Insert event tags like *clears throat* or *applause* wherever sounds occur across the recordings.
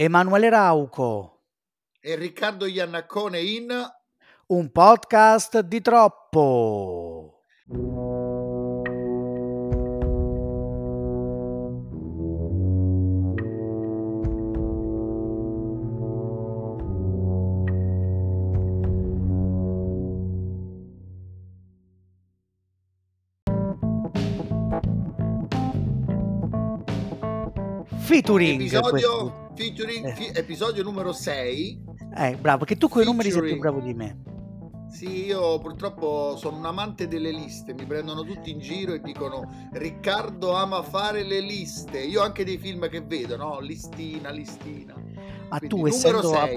Emanuele Rauco e Riccardo Iannaccone in un podcast di troppo. featuring episodio, featuring, eh. fi, episodio numero 6 eh bravo che tu con i numeri sei più bravo di me sì, io purtroppo sono un amante delle liste, mi prendono tutti in giro e dicono Riccardo ama fare le liste. Io anche dei film che vedo, no? Listina, listina. Ma Quindi, tu essendo a...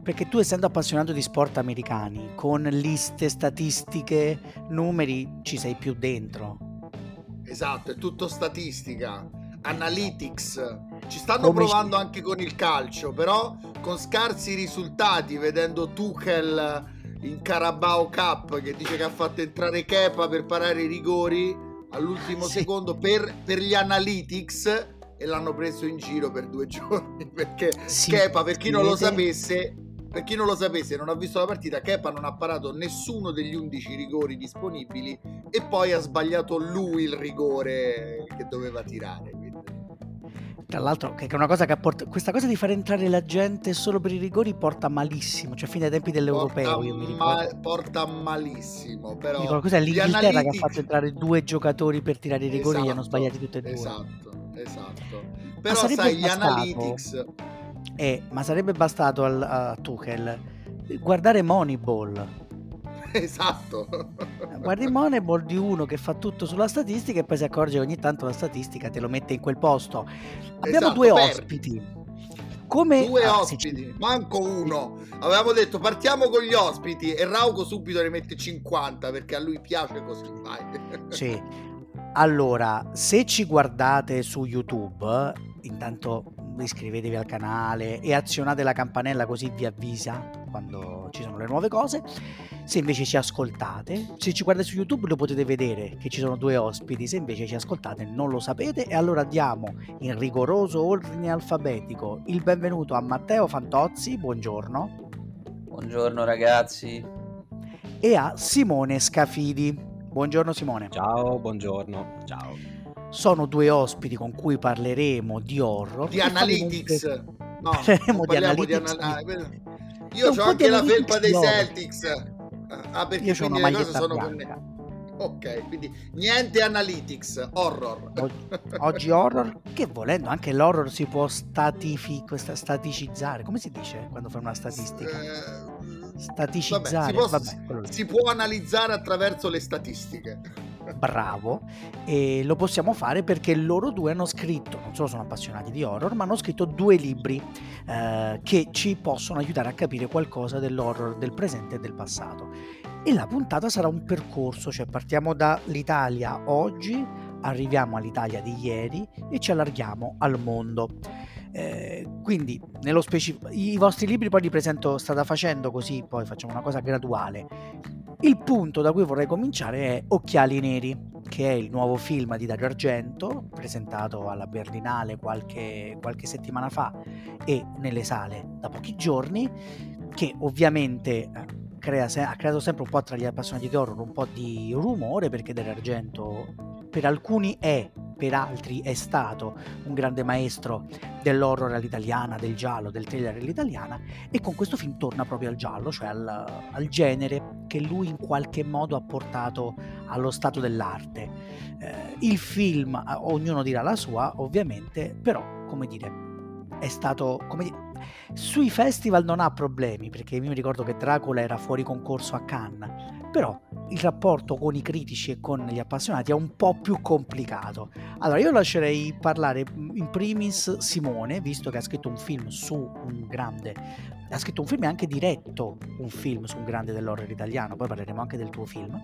perché tu essendo appassionato di sport americani, con liste, statistiche, numeri, ci sei più dentro. Esatto, è tutto statistica analytics. Ci stanno Come provando ci... anche con il calcio, però con scarsi risultati, vedendo Tuchel in Carabao Cup che dice che ha fatto entrare Kepa per parare i rigori all'ultimo sì. secondo per, per, gli analytics e l'hanno preso in giro per due *laughs* giorni perché sì, Kepa, per chi non lo sapesse, per chi non lo sapesse, non ha visto la partita, Kepa non ha parato nessuno degli 11 rigori disponibili e poi ha sbagliato lui il rigore che doveva tirare. Tra l'altro, che è una cosa che porta, questa cosa di fare entrare la gente solo per i rigori porta malissimo, cioè fino ai tempi dell'europeo. Io mi ma, porta malissimo, però. Dico, cos'è l'Inghilterra analytics... che ha fatto entrare due giocatori per tirare i rigori esatto, e li hanno sbagliati tutti e due. Esatto, esatto. Però sai, gli analytics. Eh, ma sarebbe bastato al, a Tuchel guardare Moneyball *laughs* esatto. Guardi Moneyball di uno che fa tutto sulla statistica e poi si accorge che ogni tanto la statistica te lo mette in quel posto. Abbiamo esatto, due per... ospiti. Come... Due ah, ospiti, ci... manco uno. Avevamo detto partiamo con gli ospiti e Rauco subito ne mette 50 perché a lui piace così. Vai. *laughs* Sì. Allora, se ci guardate su YouTube, intanto iscrivetevi al canale e azionate la campanella così vi avvisa quando ci sono le nuove cose. Se invece ci ascoltate, se ci guardate su YouTube lo potete vedere che ci sono due ospiti, se invece ci ascoltate non lo sapete e allora diamo in rigoroso ordine alfabetico il benvenuto a Matteo Fantozzi, buongiorno. Buongiorno ragazzi. E a Simone Scafidi. Buongiorno Simone. Ciao, buongiorno. Ciao. Sono due ospiti con cui parleremo di horror. Di analytics. No, *laughs* parleremo di analytics. Di anal- Io ho anche la felpa dei Celtics. Ah, perché Io quindi le cose sono bianca. Ok, quindi niente analytics, horror. *laughs* Oggi horror, che volendo anche l'horror si può statific- staticizzare. Come si dice quando fai una statistica? Eh, staticizzare. Vabbè, si, può, vabbè, si può analizzare attraverso le statistiche bravo e lo possiamo fare perché loro due hanno scritto, non solo sono appassionati di horror, ma hanno scritto due libri eh, che ci possono aiutare a capire qualcosa dell'horror del presente e del passato. E la puntata sarà un percorso, cioè partiamo dall'Italia oggi, arriviamo all'Italia di ieri e ci allarghiamo al mondo. Eh, quindi nello specifico i vostri libri poi li presento strada facendo così poi facciamo una cosa graduale il punto da cui vorrei cominciare è Occhiali Neri, che è il nuovo film di Dario Argento, presentato alla Berlinale qualche, qualche settimana fa e nelle sale da pochi giorni, che ovviamente eh, crea, ha creato sempre un po' tra gli appassionati di horror un po' di rumore perché Dario Argento per alcuni è per altri è stato un grande maestro dell'horror all'italiana, del giallo, del thriller all'italiana e con questo film torna proprio al giallo, cioè al, al genere che lui in qualche modo ha portato allo stato dell'arte. Eh, il film, ognuno dirà la sua ovviamente, però come dire, è stato come dire, sui festival non ha problemi perché io mi ricordo che Dracula era fuori concorso a Cannes però il rapporto con i critici e con gli appassionati è un po' più complicato. Allora io lascerei parlare in primis Simone, visto che ha scritto un film su un grande, ha scritto un film e anche diretto un film su un grande dell'horror italiano, poi parleremo anche del tuo film,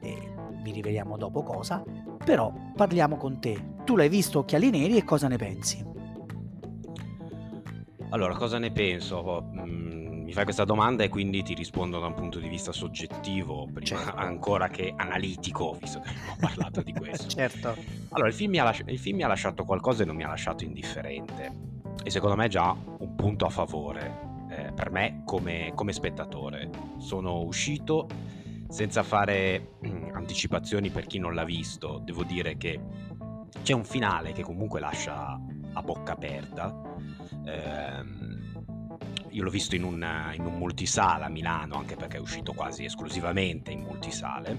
e vi riveliamo dopo cosa, però parliamo con te. Tu l'hai visto Occhiali Neri e cosa ne pensi? Allora, cosa ne penso? Mm, mi fai questa domanda e quindi ti rispondo da un punto di vista soggettivo, prima certo. ancora che analitico, visto che abbiamo parlato di questo. *laughs* certo. Allora, il film, lasci- il film, mi ha lasciato qualcosa e non mi ha lasciato indifferente. e secondo me già un punto a favore eh, per me come, come spettatore. Sono uscito senza fare mm, anticipazioni per chi non l'ha visto, devo dire che c'è un finale che comunque lascia a bocca aperta. Eh, io l'ho visto in un, in un, multisala a Milano, anche perché è uscito quasi esclusivamente in multisale.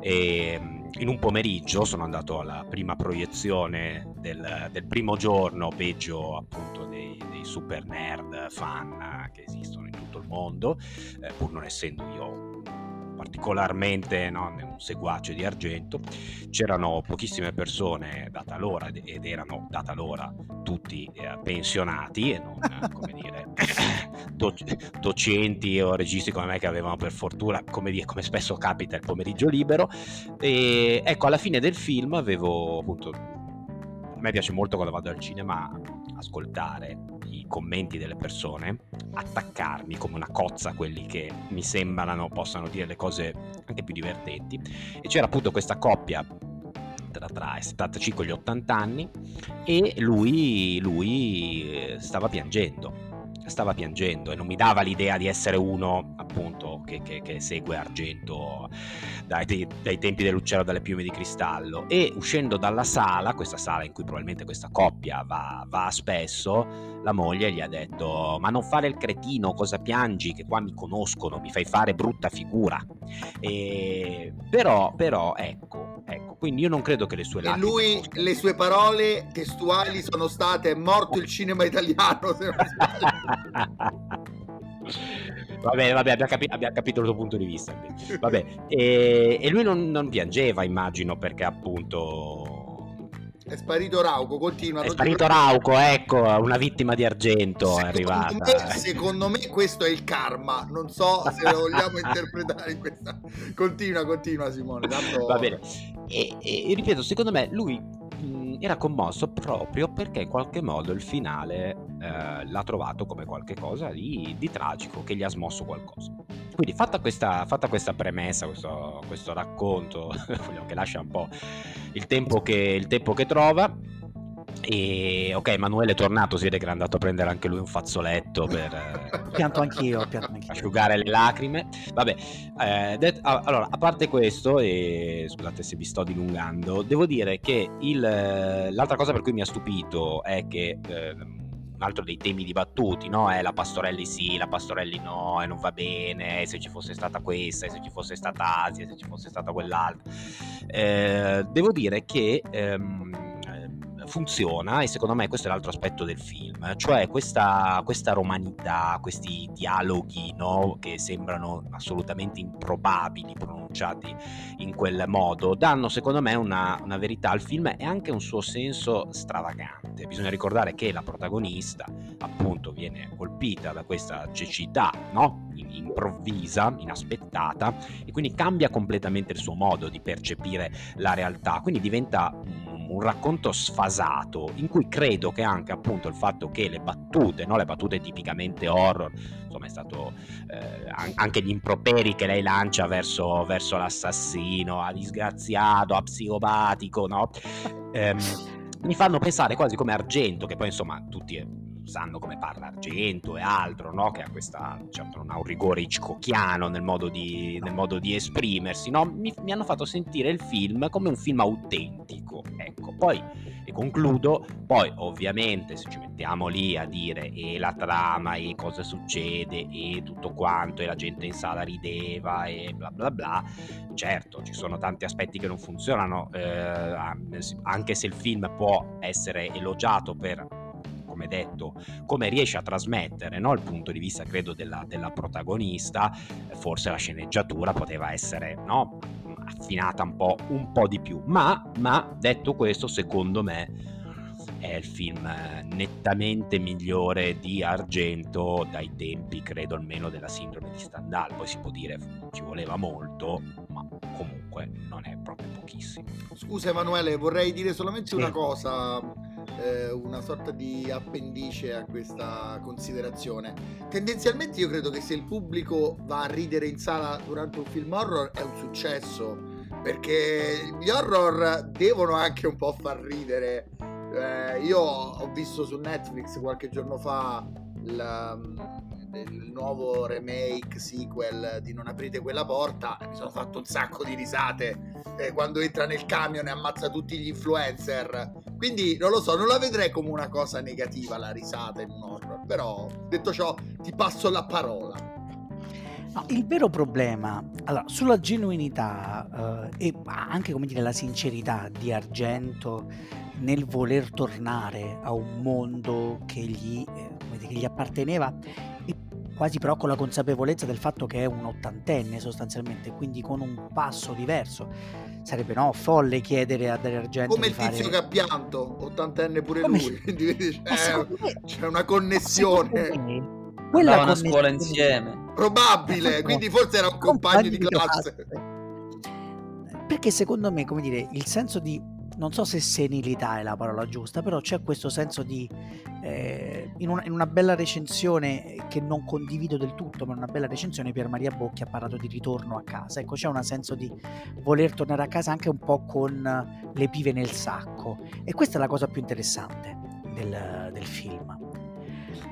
E mm, in un pomeriggio sono andato alla prima proiezione del, del primo giorno, peggio appunto dei, dei, super nerd fan che esistono in tutto il mondo, eh, pur non essendo io particolarmente no, un seguace di argento, c'erano pochissime persone data l'ora ed erano data l'ora tutti eh, pensionati e non *laughs* come dire doc- docenti o registi come me che avevano per fortuna come, dire, come spesso capita il pomeriggio libero. E ecco alla fine del film avevo appunto a me piace molto quando vado al cinema ascoltare commenti delle persone, attaccarmi come una cozza a quelli che mi sembrano possano dire le cose anche più divertenti. E c'era appunto questa coppia tra, i 75 e gli 80 anni e lui, lui eh, stava piangendo stava piangendo e non mi dava l'idea di essere uno appunto che, che, che segue Argento dai, dai, tempi dell'uccello dalle piume di cristallo. E uscendo dalla sala, questa sala in cui probabilmente questa coppia va, va spesso, la moglie gli ha detto ma non fare il cretino, cosa piangi che qua mi conoscono, mi fai fare brutta figura. E, però, però ecco, ecco, quindi io non credo che le sue lacrime... E lui, fossero... le sue parole testuali sono state morto il cinema italiano, se non *laughs* bene, vabbè, abbiamo, capi- abbiamo, capito il tuo punto di vista. Vabbè, e, e lui non, non, piangeva, immagino, perché appunto... È sparito Rauco, continua. È sparito Rauco, ecco, una vittima di argento secondo è arrivata. Me, secondo me questo è il karma, non so se lo vogliamo interpretare in questa... Continua, continua Simone. Tanto... Va bene. E, e, ripeto, secondo me lui era commosso proprio perché in qualche modo il finale eh, l'ha trovato come qualcosa di, di, tragico, che gli ha smosso qualcosa. Quindi fatta questa, fatta questa premessa, questo, questo racconto, *laughs* che lascia un po' il tempo che, il tempo che trova, e ok, Emanuele è tornato, si vede che era andato a prendere anche lui un fazzoletto per pianto anch'io, pianto anch'io. asciugare le lacrime. Vabbè, eh, det- allora, a parte questo, e scusate se vi sto dilungando, devo dire che il, l'altra cosa per cui mi ha stupito è che eh, un altro dei temi dibattuti, no? È la Pastorelli sì, la Pastorelli no, e non va bene, se ci fosse stata questa, se ci fosse stata Asia, se ci fosse stata quell'altra. Eh, devo dire che ehm, funziona e secondo me questo è l'altro aspetto del film, cioè questa, questa romanità, questi dialoghi no, che sembrano assolutamente improbabili pronunciati in quel modo, danno secondo me una, una verità al film e anche un suo senso stravagante. Bisogna ricordare che la protagonista appunto viene colpita da questa cecità no? improvvisa, inaspettata e quindi cambia completamente il suo modo di percepire la realtà, quindi diventa un racconto sfasato in cui credo che anche appunto il fatto che le battute, no? le battute tipicamente horror, insomma è stato eh, anche gli improperi che lei lancia verso, verso l'assassino, a disgraziato, a psicopatico, no? Eh, mi fanno pensare quasi come Argento, che poi insomma tutti sanno come parla Argento e altro, no? che ha questa, certo non ha un rigore hitchcockiano nel modo di, nel modo di esprimersi, no? mi, mi, hanno fatto sentire il film come un film autentico, ecco, poi e concludo, poi ovviamente se ci mettiamo lì a dire e la trama e cosa succede e tutto quanto e la gente in sala rideva e bla bla bla, certo ci sono tanti aspetti che non funzionano, eh, anche se il film può essere elogiato per come detto, come riesce a trasmettere no? il punto di vista, credo, della, della protagonista, forse la sceneggiatura poteva essere no? affinata un po', un po' di più. Ma, ma, detto questo, secondo me è il film nettamente migliore di Argento dai tempi, credo almeno, della sindrome di Stendhal. Poi si può dire ci voleva molto, ma comunque non è proprio pochissimo. Scusa Emanuele, vorrei dire solamente una cosa eh, una sorta di appendice a questa considerazione. Tendenzialmente io credo che se il pubblico va a ridere in sala durante un film horror è un successo, perché gli horror devono anche un po' far ridere Eh, io ho visto su Netflix qualche giorno fa il, il nuovo remake, sequel di Non aprite quella porta mi sono fatto un sacco di risate eh, quando entra nel camion e ammazza tutti gli influencer. Quindi non lo so, non la vedrei come una cosa negativa la risata in un horror, però detto ciò ti passo la parola. No, il vero problema, allora, sulla genuinità eh, e anche come dire la sincerità di Argento nel voler tornare a un mondo che gli, eh, che gli apparteneva quasi però con la consapevolezza del fatto che è un ottantenne sostanzialmente, quindi con un passo diverso. Sarebbe no, folle chiedere a Dario Argento come il fare... tizio che ha pianto, ottantenne pure come... lui, *laughs* quindi c'è, c'è una connessione. Quella Andavano a scuola insieme. Probabile, *laughs* quindi forse era un compagno di classe. Perché secondo me, come dire, il senso di non so se senilità è la parola giusta, però c'è questo senso di eh, in, una, in, una, bella recensione che non condivido del tutto, ma in una bella recensione Pier Maria Bocchi ha parlato di ritorno a casa. Ecco, c'è un senso di voler tornare a casa anche un po' con le pive nel sacco. E questa è la cosa più interessante del, del film.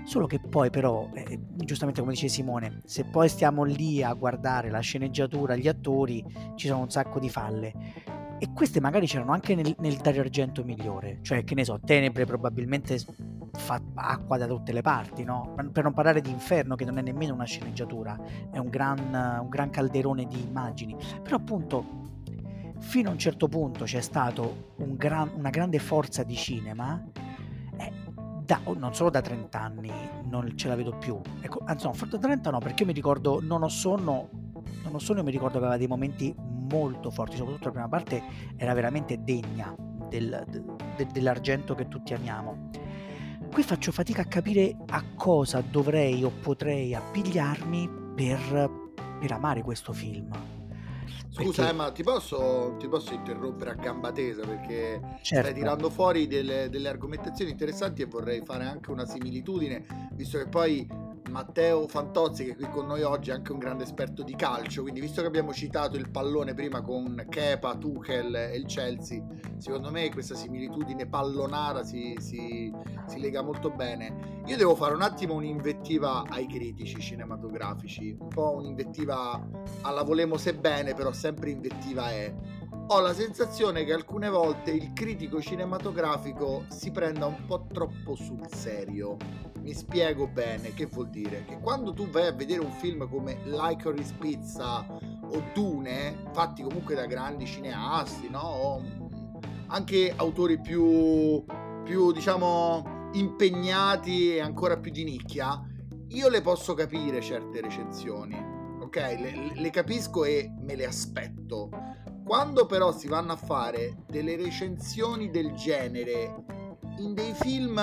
Solo che poi però, eh, giustamente come dice Simone, se poi stiamo lì a guardare la sceneggiatura, gli attori, ci sono un sacco di falle e queste magari c'erano anche nel, nel Dario Argento migliore, cioè che ne so, Tenebre probabilmente fa acqua da tutte le parti, no? Per non parlare di Inferno che non è nemmeno una sceneggiatura, è un gran, un gran calderone di immagini, però appunto fino a un certo punto c'è stato un gran, una grande forza di cinema, eh, da, non solo da 30 anni non ce la vedo più, ecco, anzi no, da 30 no, perché io mi ricordo Non ho sonno, non ho sonno, io mi ricordo che aveva dei momenti molto forti, soprattutto la prima parte era veramente degna del, de, dell'argento che tutti amiamo. Qui faccio fatica a capire a cosa dovrei o potrei appigliarmi per, per amare questo film. Scusa, perché... Emma, ti posso, ti posso, interrompere a gamba tesa perché certo. stai tirando fuori delle, delle argomentazioni interessanti e vorrei fare anche una similitudine, visto che poi Matteo Fantozzi che è qui con noi oggi è anche un grande esperto di calcio quindi visto che abbiamo citato il pallone prima con Kepa, Tuchel e il Chelsea secondo me questa similitudine pallonara si, si, si lega molto bene. Io devo fare un attimo un'invettiva ai critici cinematografici un po' un'invettiva alla volemo se bene però sempre invettiva è ho la sensazione che alcune volte il critico cinematografico si prenda un po' troppo sul serio. Mi spiego bene che vuol dire che quando tu vai a vedere un film come Licorice Pizza o Dune, fatti comunque da grandi cineasti, no? O anche autori più, più diciamo impegnati e ancora più di nicchia, io le posso capire certe recensioni, ok? Le, le capisco e me le aspetto quando però si vanno a fare delle recensioni del genere in dei film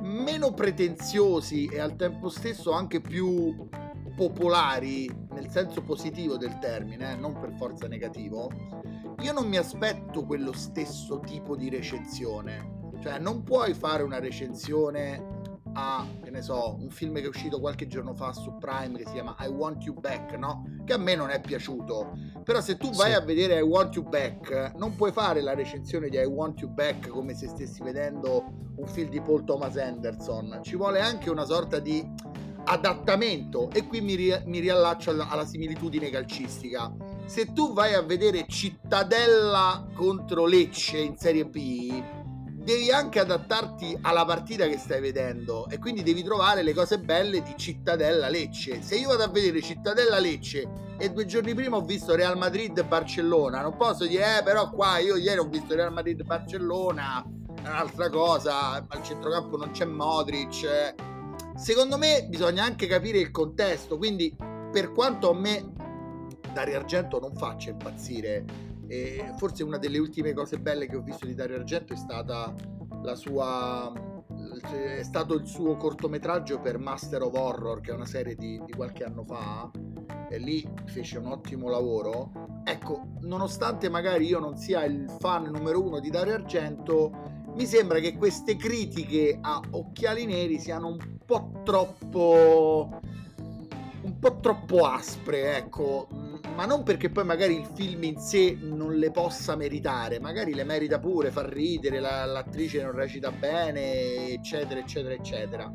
meno pretenziosi e al tempo stesso anche più popolari nel senso positivo del termine, eh, non per forza negativo, io non mi aspetto quello stesso tipo di recensione. Cioè, non puoi fare una recensione a, che ne so, un film che è uscito qualche giorno fa su Prime che si chiama I Want You Back, no? Che a me non è piaciuto. Però se tu vai sì. a vedere I Want You Back, non puoi fare la recensione di I Want You Back come se stessi vedendo un film di Paul Thomas Anderson. Ci vuole anche una sorta di adattamento e qui mi, ri- mi riallaccio alla, alla similitudine calcistica. Se tu vai a vedere Cittadella contro Lecce in Serie B, devi anche adattarti alla partita che stai vedendo e quindi devi trovare le cose belle di Cittadella Lecce. Se io vado a vedere Cittadella Lecce e due giorni prima ho visto Real Madrid Barcellona, non posso dire, eh, però qua io ieri ho visto Real Madrid Barcellona, è un'altra cosa, al centrocampo non c'è Modric. Secondo me bisogna anche capire il contesto, quindi per quanto a me Dario Argento non faccia impazzire e forse una delle ultime cose belle che ho visto di Dario Argento è stata la sua è stato il suo cortometraggio per Master of Horror che è una serie di, di qualche anno fa e lì fece un ottimo lavoro. Ecco nonostante magari io non sia il fan numero uno di Dario Argento mi sembra che queste critiche a occhiali neri siano un po' troppo un po' troppo aspre ecco ma non perché poi magari il film in sé non le possa meritare, magari le merita pure, fa ridere, la, l'attrice non recita bene, eccetera, eccetera, eccetera.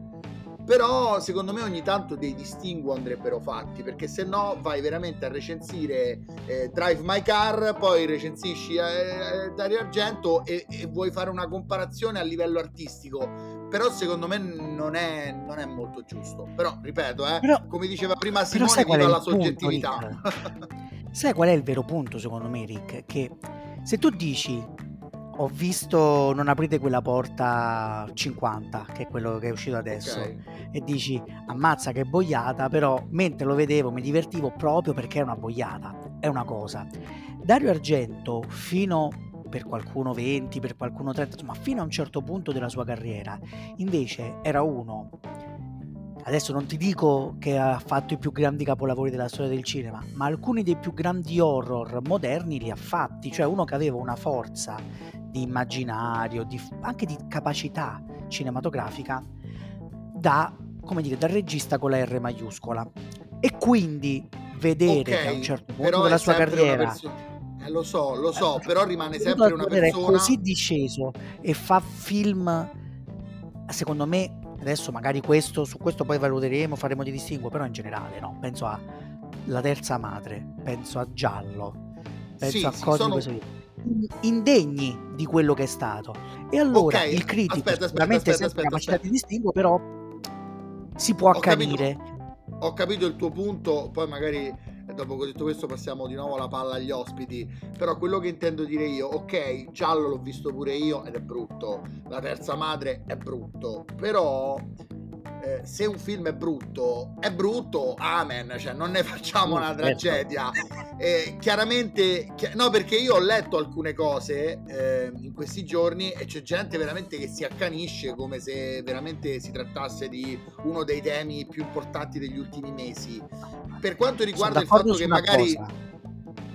Però secondo me ogni tanto dei distinguo andrebbero fatti, perché se no vai veramente a recensire eh, Drive My Car, poi recensisci eh, eh Dario Argento e, e vuoi fare una comparazione a livello artistico però secondo me non è, non è molto giusto. Però, ripeto, eh, però, come diceva prima Simone, viva la soggettività. Punto, *laughs* sai qual è il vero punto, secondo me, Rick? Che se tu dici ho visto Non aprite quella porta 50, che è quello che è uscito adesso, okay. e dici ammazza che boiata, però mentre lo vedevo mi divertivo proprio perché è una boiata, è una cosa. Dario Argento fino per qualcuno 20, per qualcuno 30, insomma fino a un certo punto della sua carriera. Invece era uno, adesso non ti dico che ha fatto i più grandi capolavori della storia del cinema, ma alcuni dei più grandi horror moderni li ha fatti, cioè uno che aveva una forza di immaginario, di, anche di capacità cinematografica da, come dire, da regista con la R maiuscola. E quindi vedere okay, che a un certo punto della sua carriera eh, lo so, lo so, eh, però rimane sempre una persona... È così disceso e fa film, secondo me, adesso magari questo, su questo poi valuteremo, faremo di distinguo, però in generale no, penso a La Terza Madre, penso a Giallo, penso sì, a cose sono... di questo indegni di quello che è stato. E allora okay, il critico aspetta, sicuramente aspetta, aspetta, capacità di distinguo, però si può accanire. ho capito il tuo punto, poi magari dopo che ho detto questo passiamo di nuovo la palla agli ospiti, però quello che intendo dire io, ok, giallo l'ho visto pure io ed è brutto, la terza madre è brutto, però eh, se un film è brutto, è brutto, amen, cioè non ne *laughs* facciamo una certo. tragedia. Eh, chiaramente, chi- no, perché io ho letto alcune cose eh, in questi giorni e c'è gente veramente che si accanisce come se veramente si trattasse di uno dei temi più importanti degli ultimi mesi. Per quanto riguarda il fatto che magari... Cosa.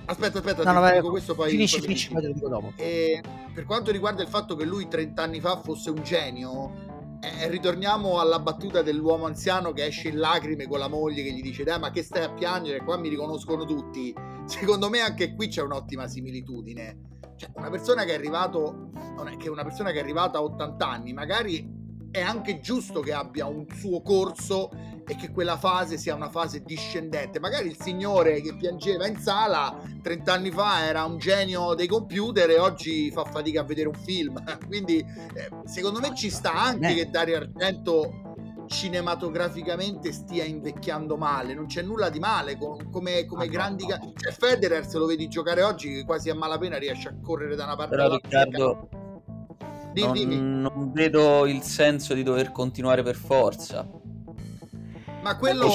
Aspetta, aspetta, no, no, dico questo poi. Finisci, finisci, poi te lo dico dopo. E per quanto riguarda il fatto che lui 30 anni fa fosse un genio, eh, ritorniamo alla battuta dell'uomo anziano che esce in lacrime con la moglie che gli dice dai ma che stai a piangere? Qua mi riconoscono tutti. Secondo me anche qui c'è un'ottima similitudine. Cioè una persona che è arrivato che una persona che è arrivata a 80 anni magari è anche giusto che abbia un suo corso e che quella fase sia una fase discendente. Magari il signore che piangeva in sala 30 anni fa era un genio dei computer e oggi fa fatica a vedere un film. *laughs* Quindi eh, secondo me ci sta anche che Dario Argento cinematograficamente stia invecchiando male, non c'è nulla di male come, come ah, grandi no, no. Cioè, Federer se lo vedi giocare oggi quasi a malapena riesce a correre da una parte Però Riccardo non, non, vedo il senso di dover continuare per forza. Ma quello,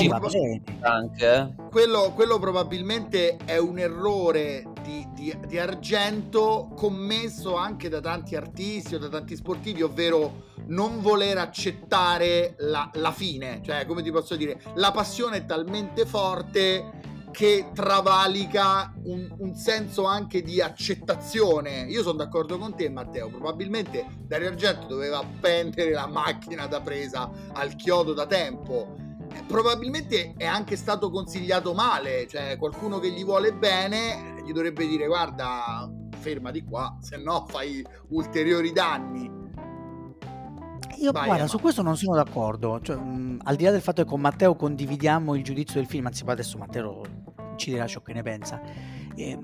anche, eh? quello, quello, probabilmente è un errore di, di, di, Argento commesso anche da tanti artisti o da tanti sportivi, ovvero non voler accettare la, la fine. Cioè, come ti posso dire, la passione è talmente forte che travalica un, un, senso anche di accettazione. Io sono d'accordo con te, Matteo. Probabilmente Dario Argento doveva *laughs* appendere la macchina da presa al chiodo da tempo. Probabilmente è anche stato consigliato male, cioè qualcuno che gli vuole bene gli dovrebbe dire guarda, fermati qua, se no fai ulteriori danni. Io Vai, guarda, su questo non sono d'accordo. Cioè, mh, al di là del fatto che con Matteo condividiamo il giudizio del film, anzi poi adesso Matteo ci dirà ciò che ne pensa. E,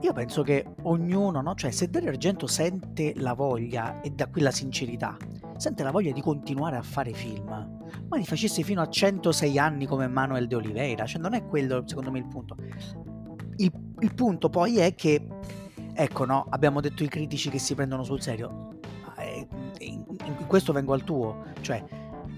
io penso che ognuno, no? cioè se Dario Argento sente la voglia e da qui la sincerità, sente la voglia di continuare a fare film, ma li facesse fino a 106 anni come Manuel de Oliveira, cioè non è quello secondo me il punto. Il, il punto poi è che, ecco no, abbiamo detto i critici che si prendono sul serio, in, in questo vengo al tuo, cioè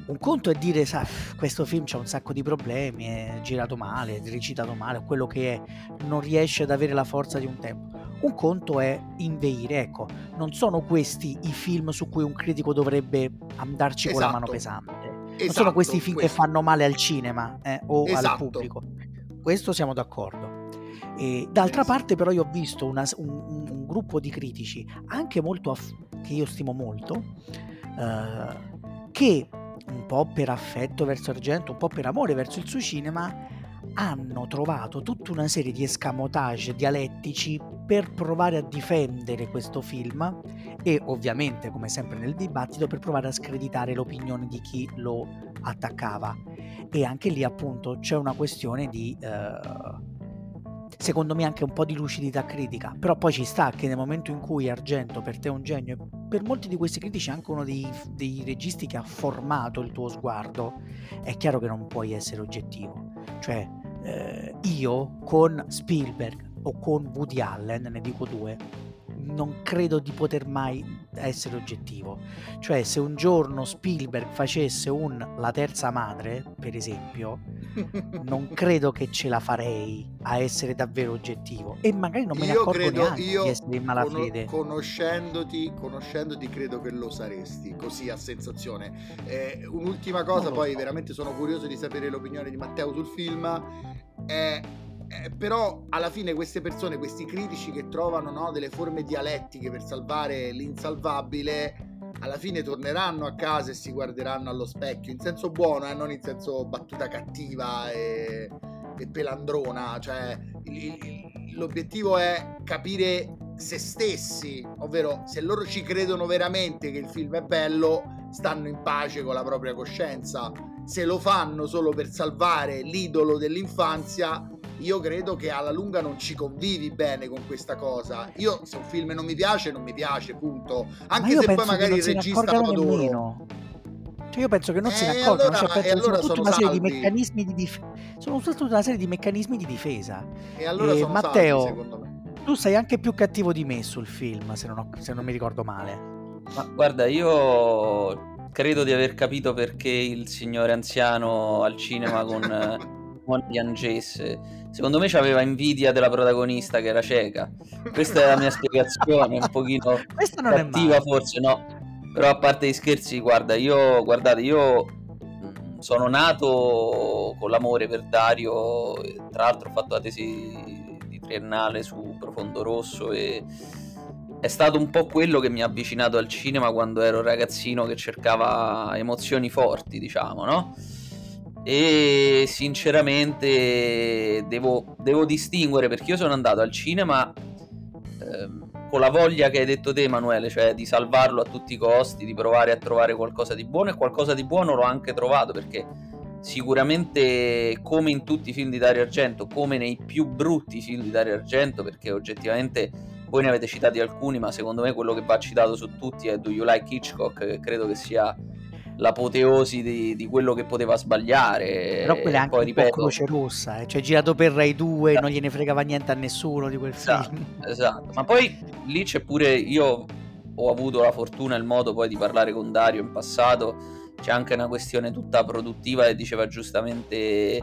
un conto è dire sa, questo film c'ha un sacco di problemi, è girato male, è recitato male, quello che è, non riesce ad avere la forza di un tempo. Un conto è inveire, ecco, non sono questi i film su cui un critico dovrebbe andarci esatto. con la mano esatto. pesante. Esatto, non sono questi film questo. che fanno male al cinema eh, o esatto. al pubblico. Questo siamo d'accordo. E, d'altra parte però io ho visto una, un, un, gruppo di critici, anche molto aff- che io stimo molto, eh, che un po' per affetto verso Argento, un po' per amore verso il suo cinema, hanno trovato tutta una serie di escamotage dialettici per provare a difendere questo film e ovviamente, come sempre nel dibattito, per provare a screditare l'opinione di chi lo attaccava. E anche lì appunto c'è una questione di... Eh, secondo me anche un po' di lucidità critica, però poi ci sta che nel momento in cui Argento per te è un genio per molti di questi critici è anche uno dei, dei registi che ha formato il tuo sguardo, è chiaro che non puoi essere oggettivo. Cioè, eh, io con Spielberg o con Woody Allen, ne dico due, non credo di poter mai essere oggettivo. Cioè, se un giorno Spielberg facesse un La terza madre, per esempio, *laughs* non credo che ce la farei a essere davvero oggettivo. E magari non me ne io accorgo credo, neanche io di essere in malafede. conoscendoti, conoscendoti, credo che lo saresti, così a sensazione. Eh, un'ultima cosa, poi so. veramente sono curioso di sapere l'opinione di Matteo sul film. È eh, però alla fine queste persone, questi critici che trovano no, delle forme dialettiche per salvare l'insalvabile, alla fine torneranno a casa e si guarderanno allo specchio, in senso buono, eh, non in senso battuta cattiva e, e pelandrona, cioè il, l'obiettivo è capire se stessi, ovvero se loro ci credono veramente che il film è bello, stanno in pace con la propria coscienza. Se lo fanno solo per salvare l'idolo dell'infanzia, io credo che alla lunga non ci convivi bene con questa cosa. Io se un film non mi piace, non mi piace, punto. Anche se poi magari il regista lo adoro. Cioè io penso che non eh, se ne eh, accorgano, allora, cioè, penso allora tutta una serie di meccanismi di difesa. Sono tutta una serie di meccanismi di difesa. E allora e Matteo, salvi, tu sei anche più cattivo di me sul film, se non, ho, se non mi ricordo male. Ma guarda, io credo di aver capito perché il signore anziano al cinema con *laughs* One piangesse. Secondo me aveva invidia della protagonista che era cieca. Questa è la mia spiegazione, un pochino *laughs* cattiva forse, no. Però a parte gli scherzi, guarda, io guardate, io mm, sono nato con l'amore per Dario, tra l'altro ho fatto la tesi di triennale su Profondo Rosso e è stato un po' quello che mi ha avvicinato al cinema quando ero ragazzino che cercava emozioni forti, diciamo, no? E sinceramente devo, devo, distinguere perché io sono andato al cinema ehm, con la voglia che hai detto te Emanuele, cioè di salvarlo a tutti i costi, di provare a trovare qualcosa di buono e qualcosa di buono l'ho anche trovato perché sicuramente come in tutti i film di Dario Argento, come nei più brutti film di Dario Argento, perché oggettivamente voi ne avete citati alcuni, ma secondo me quello che va citato su tutti è Do You Like Hitchcock, che credo che sia l'apoteosi di, di, quello che poteva sbagliare. Però quella è anche poi, ripeto, croce rossa, eh? cioè girato per Rai 2, esatto. non gliene fregava niente a nessuno di quel esatto, film. Esatto, ma poi lì c'è pure, io ho avuto la fortuna e il modo poi di parlare con Dario in passato, c'è anche una questione tutta produttiva e diceva giustamente eh,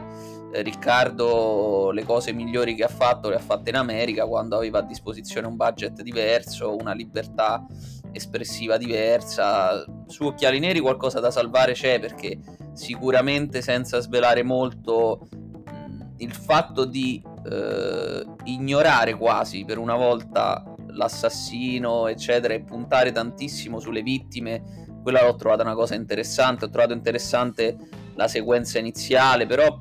Riccardo le cose migliori che ha fatto le ha fatte in America quando aveva a disposizione un budget diverso, una libertà espressiva diversa. Su Occhiali Neri qualcosa da salvare c'è perché sicuramente senza svelare molto il fatto di eh, ignorare quasi per una volta l'assassino eccetera e puntare tantissimo sulle vittime quella l'ho trovata una cosa interessante ho trovato interessante la sequenza iniziale però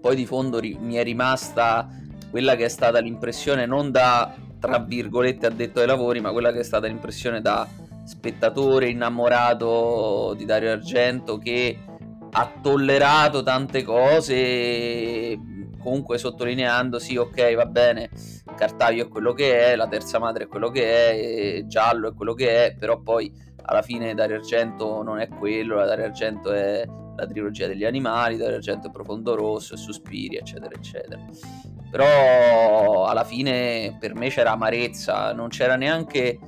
poi di fondo ri- mi è rimasta quella che è stata l'impressione non da tra virgolette addetto ai lavori, ma quella che è stata l'impressione da spettatore innamorato di Dario Argento che ha tollerato tante cose, comunque sottolineando sì, ok, va bene, Cartaglio è quello che è, la terza madre è quello che è, Giallo è quello che è, però poi alla fine Dario Argento non è quello, Dario Argento è la trilogia degli animali, Dario Argento è Profondo Rosso, e Sospiri, eccetera, eccetera però alla fine per me c'era amarezza, non c'era neanche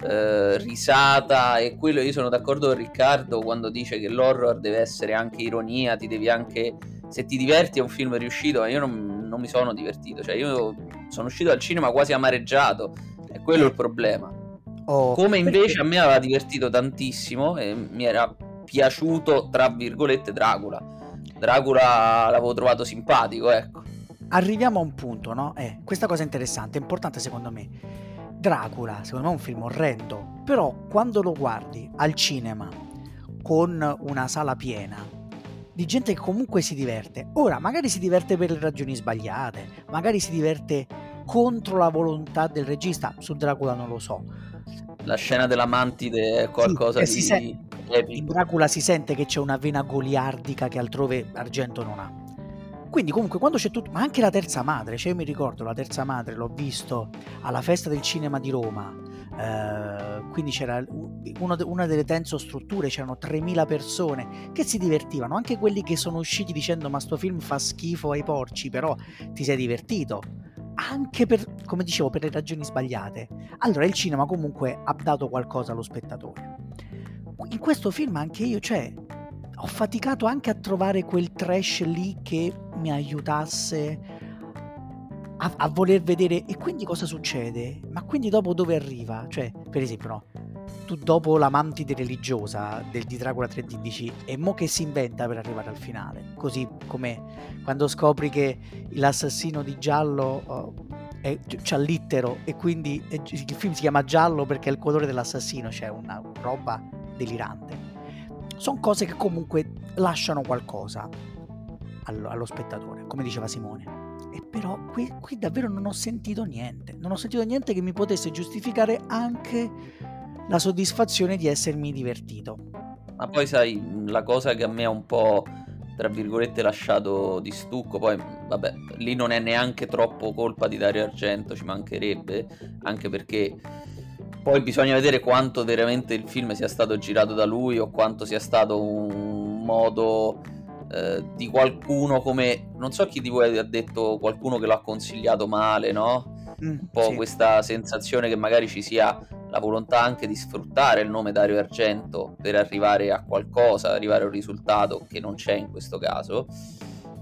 eh, risata e quello io sono d'accordo con Riccardo quando dice che l'horror deve essere anche ironia, ti devi anche se ti diverti è un film riuscito, ma io non, non mi sono divertito, cioè io sono uscito dal cinema quasi amareggiato, è quello il problema. Oh, Come invece perché... a me aveva divertito tantissimo e mi era piaciuto, tra virgolette, Dracula. Dracula l'avevo trovato simpatico, ecco arriviamo a un punto, no? Eh, questa cosa è interessante, è importante secondo me. Dracula, secondo me è un film orrendo, però quando lo guardi al cinema con una sala piena, di gente che comunque si diverte. Ora, magari si diverte per le ragioni sbagliate, magari si diverte contro la volontà del regista, su Dracula non lo so. La scena della mantide è qualcosa sì, di... Sen- in Dracula si sente che c'è una vena goliardica che altrove Argento non ha. Quindi comunque quando c'è tutto, ma anche la terza madre, cioè io mi ricordo la terza madre, l'ho visto alla festa del cinema di Roma, eh, quindi c'era uno, una delle tenso strutture, c'erano 3.000 persone che si divertivano, anche quelli che sono usciti dicendo ma sto film fa schifo ai porci, però ti sei divertito, anche per, come dicevo, per le ragioni sbagliate. Allora il cinema comunque ha dato qualcosa allo spettatore. In questo film anche io, cioè, ho faticato anche a trovare quel trash lì che mi aiutasse a, a, voler vedere e quindi cosa succede? Ma quindi dopo dove arriva? Cioè, per esempio, no, tu dopo la mantide religiosa del di Dracula 3D dici e mo che si inventa per arrivare al finale? Così come quando scopri che l'assassino di Giallo uh, è, c'ha l'ittero e quindi è, il film si chiama Giallo perché è il colore dell'assassino, cioè una roba delirante sono cose che comunque lasciano qualcosa allo, allo spettatore, come diceva Simone. E però qui, qui, davvero non ho sentito niente, non ho sentito niente che mi potesse giustificare anche la soddisfazione di essermi divertito. Ma poi sai, la cosa che a me ha un po', tra virgolette, lasciato di stucco, poi vabbè, lì non è neanche troppo colpa di Dario Argento, ci mancherebbe, anche perché poi bisogna vedere quanto veramente il film sia stato girato da lui o quanto sia stato un modo eh, di qualcuno come... Non so chi di voi ha detto qualcuno che l'ha consigliato male, no? Mm, un po' sì. questa sensazione che magari ci sia la volontà anche di sfruttare il nome Dario Argento per arrivare a qualcosa, arrivare a un risultato che non c'è in questo caso.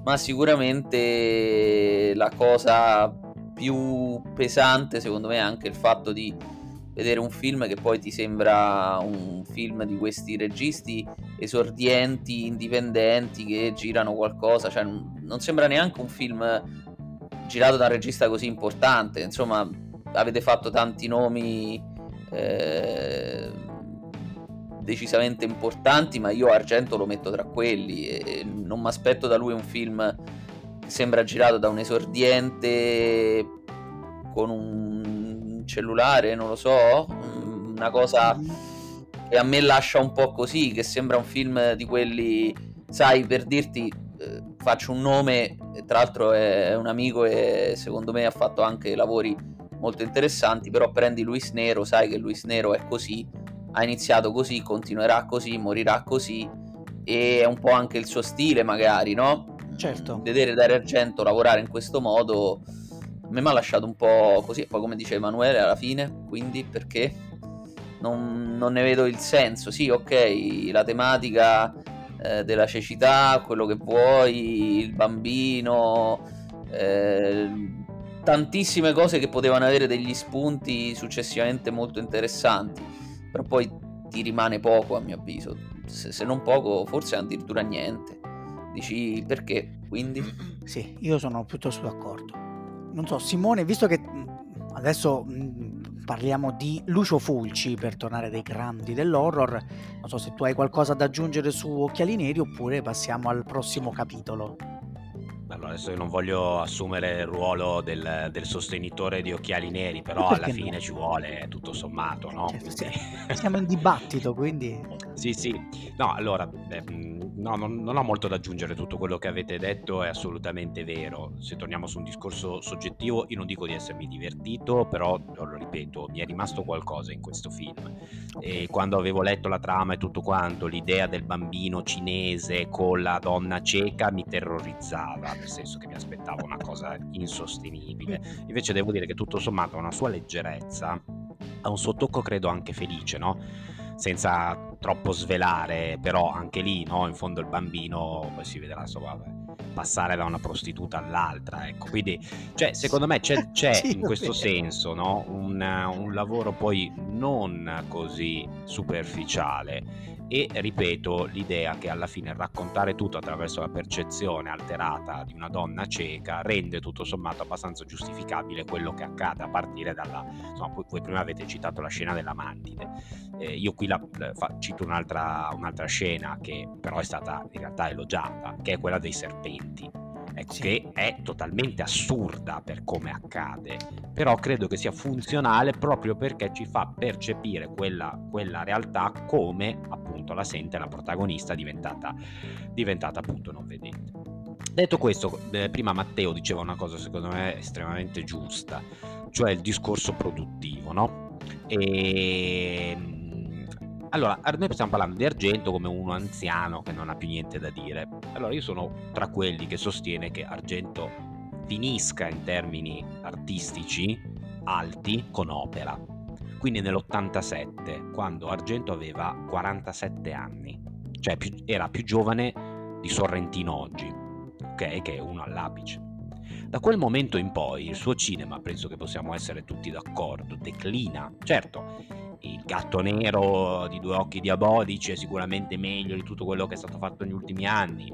Ma sicuramente la cosa più pesante secondo me è anche il fatto di vedere un film che poi ti sembra un film di questi registi esordienti, indipendenti che girano qualcosa, cioè non sembra neanche un film girato da un regista così importante, insomma avete fatto tanti nomi eh, decisamente importanti, ma io Argento lo metto tra quelli e non mi aspetto da lui un film che sembra girato da un esordiente con un cellulare, non lo so, mm, una cosa che a me lascia un po' così, che sembra un film di quelli, sai, per dirti, eh, faccio un nome, tra l'altro è un amico e secondo me ha fatto anche lavori molto interessanti, però prendi Luis Nero, sai che Luis Nero è così, ha iniziato così, continuerà così, morirà così e è un po' anche il suo stile magari, no? Certo. Vedere Dario Argento lavorare in questo modo mi ha lasciato un po' così, poi come dice Emanuele alla fine, quindi perché non, non ne vedo il senso. Sì, ok, la tematica eh, della cecità, quello che vuoi, il bambino, eh, tantissime cose che potevano avere degli spunti successivamente molto interessanti, però poi ti rimane poco a mio avviso, se, se non poco forse addirittura niente. Dici perché? Quindi? Sì, io sono piuttosto d'accordo non so, Simone, visto che adesso parliamo di Lucio Fulci per tornare dai grandi dell'horror, non so se tu hai qualcosa da aggiungere su Occhiali Neri oppure passiamo al prossimo capitolo. Allora, adesso io non voglio assumere il ruolo del, del sostenitore di occhiali neri, però alla fine no? ci vuole tutto sommato, no? Certo, sì. Siamo in dibattito, quindi... *laughs* sì, sì. No, allora, beh, no, non, non, ho molto da aggiungere, tutto quello che avete detto è assolutamente vero. Se torniamo su un discorso soggettivo, io non dico di essermi divertito, però, lo ripeto, mi è rimasto qualcosa in questo film. Okay. E quando avevo letto la trama e tutto quanto, l'idea del bambino cinese con la donna cieca mi terrorizzava nel senso che mi aspettavo una cosa insostenibile. *laughs* Invece devo dire che tutto sommato ha una sua leggerezza, ha un sottocco credo anche felice, no? Senza troppo svelare, però anche lì, no? In fondo il bambino, poi si vedrà, so, vabbè, passare da una prostituta all'altra. Ecco. Quindi, cioè, secondo me c'è, *laughs* c'è in questo senso no? un, un lavoro poi non così superficiale e ripeto l'idea che alla fine raccontare tutto attraverso la percezione alterata di una donna cieca rende tutto sommato abbastanza giustificabile quello che accade a partire dalla insomma, voi prima avete citato la scena della mantide eh, io qui la, fa, cito un'altra, un'altra scena che però è stata in realtà elogiata che è quella dei serpenti ecco, sì. che è totalmente assurda per come accade, però credo che sia funzionale proprio perché ci fa percepire quella, quella realtà come appunto la sente la protagonista diventata, diventata appunto non vedente. Detto questo, eh, prima Matteo diceva una cosa secondo me estremamente giusta, cioè il discorso produttivo, no? E allora, noi stiamo parlando di Argento come uno anziano che non ha più niente da dire. Allora, io sono tra quelli che sostiene che Argento finisca in termini artistici alti con opera. Quindi nell'87, quando Argento aveva 47 anni, cioè più, era più giovane di Sorrentino oggi, ok? Che è uno all'apice. Da quel momento in poi il suo cinema, penso che possiamo essere tutti d'accordo, declina. Certo, il gatto nero di due occhi diabolici è sicuramente meglio di tutto quello che è stato fatto negli ultimi anni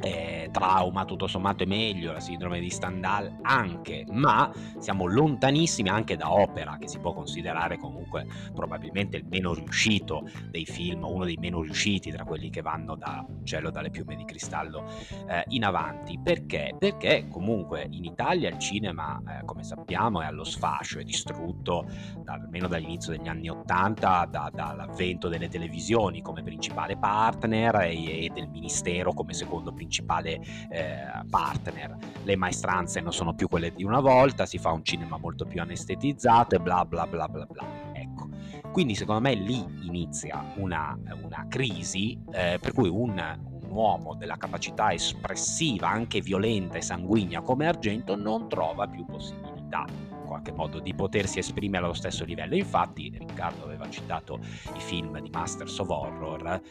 eh, trauma tutto sommato è meglio, la sindrome di Stendhal anche, ma siamo lontanissimi anche da opera, che si può considerare comunque probabilmente il meno riuscito dei film, uno dei meno riusciti tra quelli che vanno da cielo dalle piume di cristallo eh, in avanti. Perché? Perché comunque in Italia il cinema, eh, come sappiamo, è allo sfascio, è distrutto da, almeno dall'inizio degli anni Ottanta da, dall'avvento delle televisioni come principale partner e, e del ministero come secondo principale principale eh, partner. Le maestranze non sono più quelle di una volta, si fa un cinema molto più anestetizzato e bla bla bla bla bla. Ecco. Quindi secondo me lì inizia una, una crisi eh, per cui un, un uomo della capacità espressiva, anche violenta e sanguigna come Argento, non trova più possibilità in qualche modo di potersi esprimere allo stesso livello. Infatti, Riccardo aveva citato i film di Masters of Horror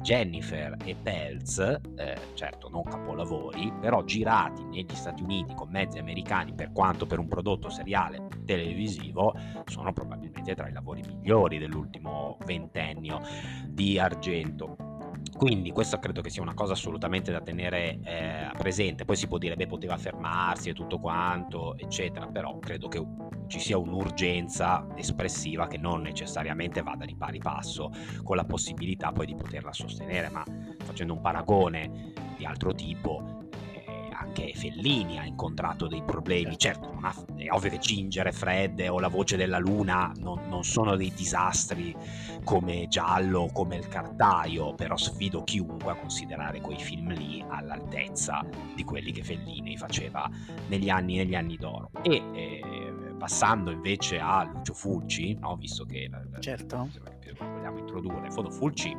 Jennifer e Pelz, eh, certo non capolavori, però girati negli Stati Uniti con mezzi americani, per quanto per un prodotto seriale televisivo, sono probabilmente tra i lavori migliori dell'ultimo ventennio di Argento. Quindi questo credo che sia una cosa assolutamente da tenere eh, presente. Poi si può dire, beh, poteva fermarsi e tutto quanto, eccetera, però credo che ci sia un'urgenza espressiva che non necessariamente vada di pari passo con la possibilità poi di poterla sostenere, ma facendo un paragone di altro tipo, anche Fellini ha incontrato dei problemi, certo ha, è ovvio che Ginger e Fred o La voce della luna non, non sono dei disastri come Giallo o come Il cartaio, però sfido chiunque a considerare quei film lì all'altezza di quelli che Fellini faceva negli anni, negli anni d'oro. E eh, passando invece a Lucio Fulci, no? visto che certo. vogliamo introdurre, in fondo Fulci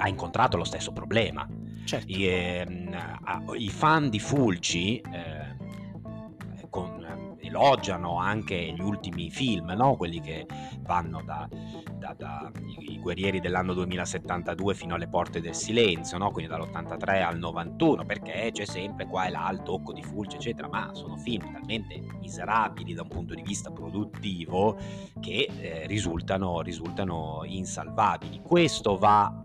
ha incontrato lo stesso problema Certo. I, eh, I, fan di Fulci eh, con, elogiano anche gli ultimi film, no? quelli che vanno da, da, da i guerrieri dell'anno 2072 fino alle porte del silenzio, no? quindi dall'83 al 91, perché c'è sempre qua e là il tocco di Fulci, eccetera, ma sono film talmente miserabili da un punto di vista produttivo che eh, risultano, risultano insalvabili. Questo va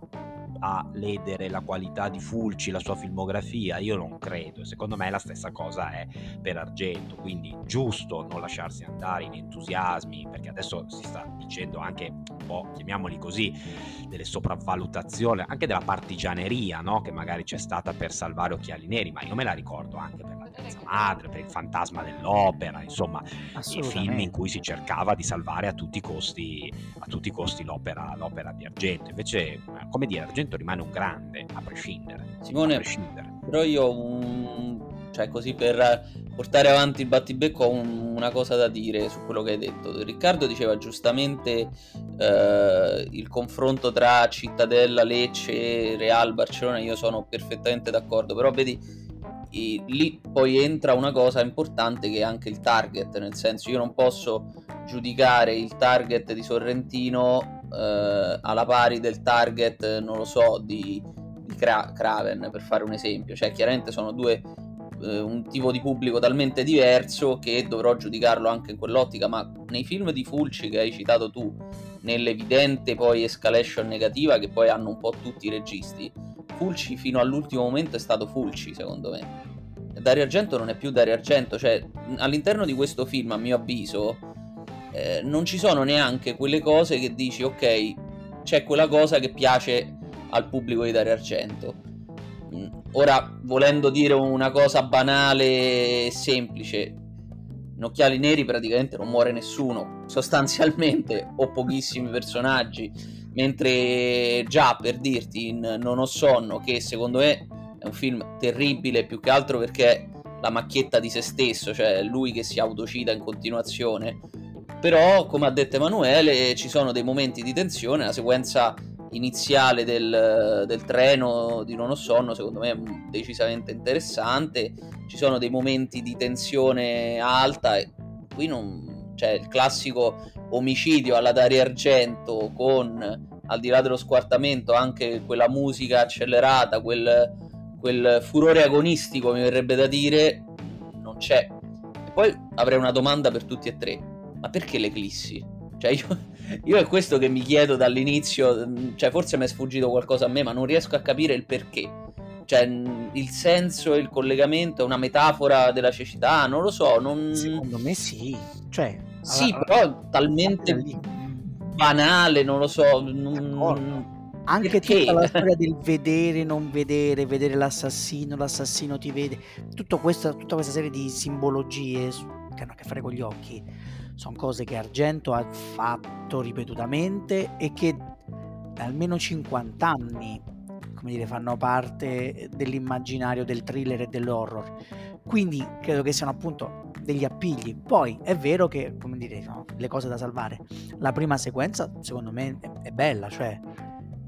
a ledere la qualità di Fulci, la sua filmografia? Io non credo, secondo me la stessa cosa è per Argento, quindi giusto non lasciarsi andare in entusiasmi, perché adesso si sta dicendo anche un po', chiamiamoli così, delle sopravvalutazioni, anche della partigianeria, no? che magari c'è stata per salvare Occhiali Neri, ma io me la ricordo anche per la terza madre, per il fantasma dell'opera, insomma, i film in cui si cercava di salvare a tutti i costi, a tutti i costi l'opera, l'opera di Argento. Invece, come dire, Argento momento rimane un grande, a prescindere. Simone, a prescindere. però io un... cioè così per portare avanti il battibecco ho un... una cosa da dire su quello che hai detto. Riccardo diceva giustamente eh, il confronto tra Cittadella, Lecce, Real, Barcellona, io sono perfettamente d'accordo, però vedi e lì poi entra una cosa importante che è anche il target, nel senso io non posso giudicare il target di Sorrentino eh, alla pari del target, non lo so, di, di Cra- Craven, per fare un esempio. Cioè, chiaramente sono due eh, un tipo di pubblico talmente diverso che dovrò giudicarlo anche in quell'ottica, ma nei film di Fulci che hai citato tu, nell'evidente poi escalation negativa che poi hanno un po' tutti i registi, Fulci fino all'ultimo momento è stato Fulci, secondo me. Dario Argento non è più Dario Argento, cioè all'interno di questo film, a mio avviso, eh, non ci sono neanche quelle cose che dici, ok, c'è quella cosa che piace al pubblico di Dario Argento. Mm, ora, volendo dire una cosa banale e semplice, in Occhiali Neri praticamente non muore nessuno, sostanzialmente, o pochissimi personaggi, mentre già per dirti in Non ho sonno, che secondo me è un film terribile più che altro perché la macchietta di se stesso, cioè lui che si autocida in continuazione. Però, come ha detto Emanuele, ci sono dei momenti di tensione, la sequenza iniziale del, del treno di Non ho sonno secondo me è decisamente interessante, ci sono dei momenti di tensione alta e qui non cioè, il classico omicidio alla Dario Argento con al di là dello squartamento anche quella musica accelerata, quel quel furore agonistico, mi verrebbe da dire, non c'è. E poi avrei una domanda per tutti e tre. Ma perché l'eclissi? Cioè io, *laughs* io è questo che mi chiedo dall'inizio, cioè forse mi è sfuggito qualcosa a me, ma non riesco a capire il perché. Cioè il senso, il collegamento, è una metafora della cecità, non lo so. Non... Secondo me sì. Cioè, sì, allora, però talmente banale, non lo so. Non anche Perché? tutta la *laughs* storia del vedere, non vedere, vedere l'assassino, l'assassino ti vede, questa, tutta questa serie di simbologie che hanno a che fare con gli occhi, sono cose che Argento ha fatto ripetutamente e che da almeno 50 anni come dire, fanno parte dell'immaginario del thriller e dell'horror. Quindi credo che siano appunto degli appigli. Poi è vero che, come dire, sono le cose da salvare. La prima sequenza, secondo me, è, bella, cioè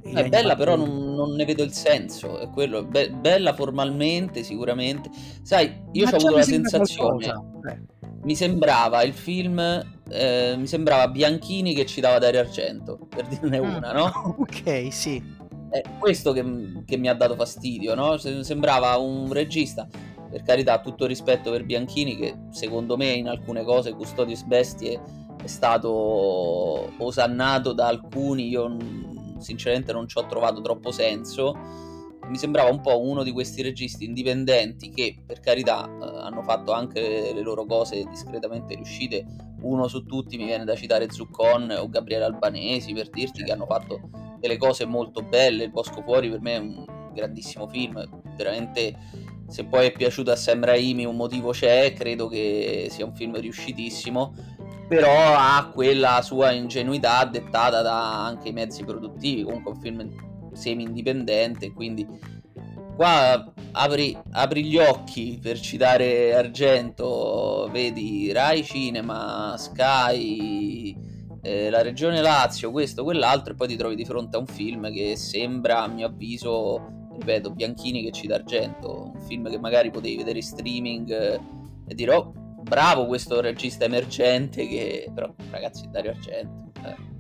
è bella, però non, non, ne vedo il senso. È quello. Be- bella formalmente, sicuramente. Sai, io ho avuto la sensazione. Mi sembrava il film. Eh, mi sembrava Bianchini che ci dava Dario Argento, per dirne mm. una, no? *laughs* ok, sì. È questo che, che mi ha dato fastidio, no? Sembrava un regista per carità, tutto rispetto per Bianchini, che secondo me in alcune cose Custodius Bestie è stato osannato da alcuni. Io sinceramente non ci ho trovato troppo senso. Mi sembrava un po' uno di questi registi indipendenti che, per carità, eh, hanno fatto anche le loro cose discretamente riuscite. Uno su tutti mi viene da citare Zuccon o Gabriele Albanesi per dirti che hanno fatto delle cose molto belle. Il Bosco Fuori per me è un grandissimo film, veramente se poi è piaciuto a Sam Raimi un motivo c'è, credo che sia un film riuscitissimo però ha quella sua ingenuità dettata da anche i mezzi produttivi, comunque un film semi indipendente, quindi qua apri, apri, gli occhi per citare Argento, vedi Rai Cinema, Sky, eh, la regione Lazio, questo, quell'altro e poi ti trovi di fronte a un film che sembra a mio avviso, ripeto, Bianchini che cita Argento, un film che magari potevi vedere in streaming eh, e dire oh bravo questo regista emergente che però ragazzi Dario Argento eh.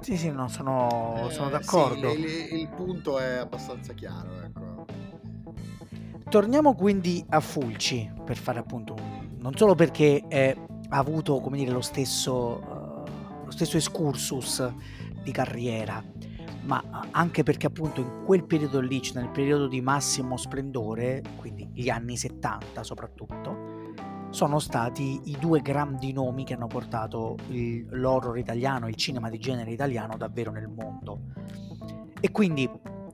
Sì sì no sono, eh, sono d'accordo sì, il, il, punto è abbastanza chiaro ecco. torniamo quindi a Fulci per fare appunto un, non solo perché è, ha avuto come dire lo stesso uh, lo stesso excursus di carriera ma anche perché appunto in quel periodo lì, cioè nel periodo di massimo splendore, quindi gli anni 70 soprattutto, sono stati i due grandi nomi che hanno portato il, l'horror italiano, il cinema di genere italiano davvero nel mondo. E quindi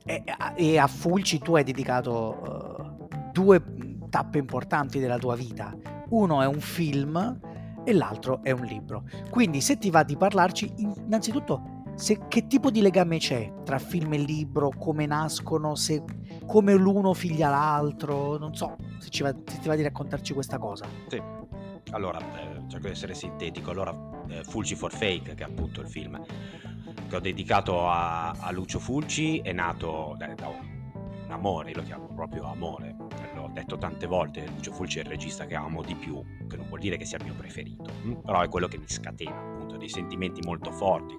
e, e a Fulci tu hai dedicato uh, due tappe importanti della tua vita. Uno è un film e l'altro è un libro. Quindi se ti va di parlarci, innanzitutto se, che tipo di legame c'è tra film e libro, come nascono, se, come l'uno figlia l'altro, non so se, ci va, se ti va di raccontarci questa cosa. Sì. Allora, eh, cerco di essere sintetico. Allora, eh, Fulci for Fake, che è appunto il film che ho dedicato a, a Lucio Fulci, è nato da, da un amore, io lo chiamo proprio amore. L'ho detto tante volte, Lucio Fulci è il regista che amo di più, che non vuol dire che sia il mio preferito, hm? però è quello che mi scatena appunto dei sentimenti molto forti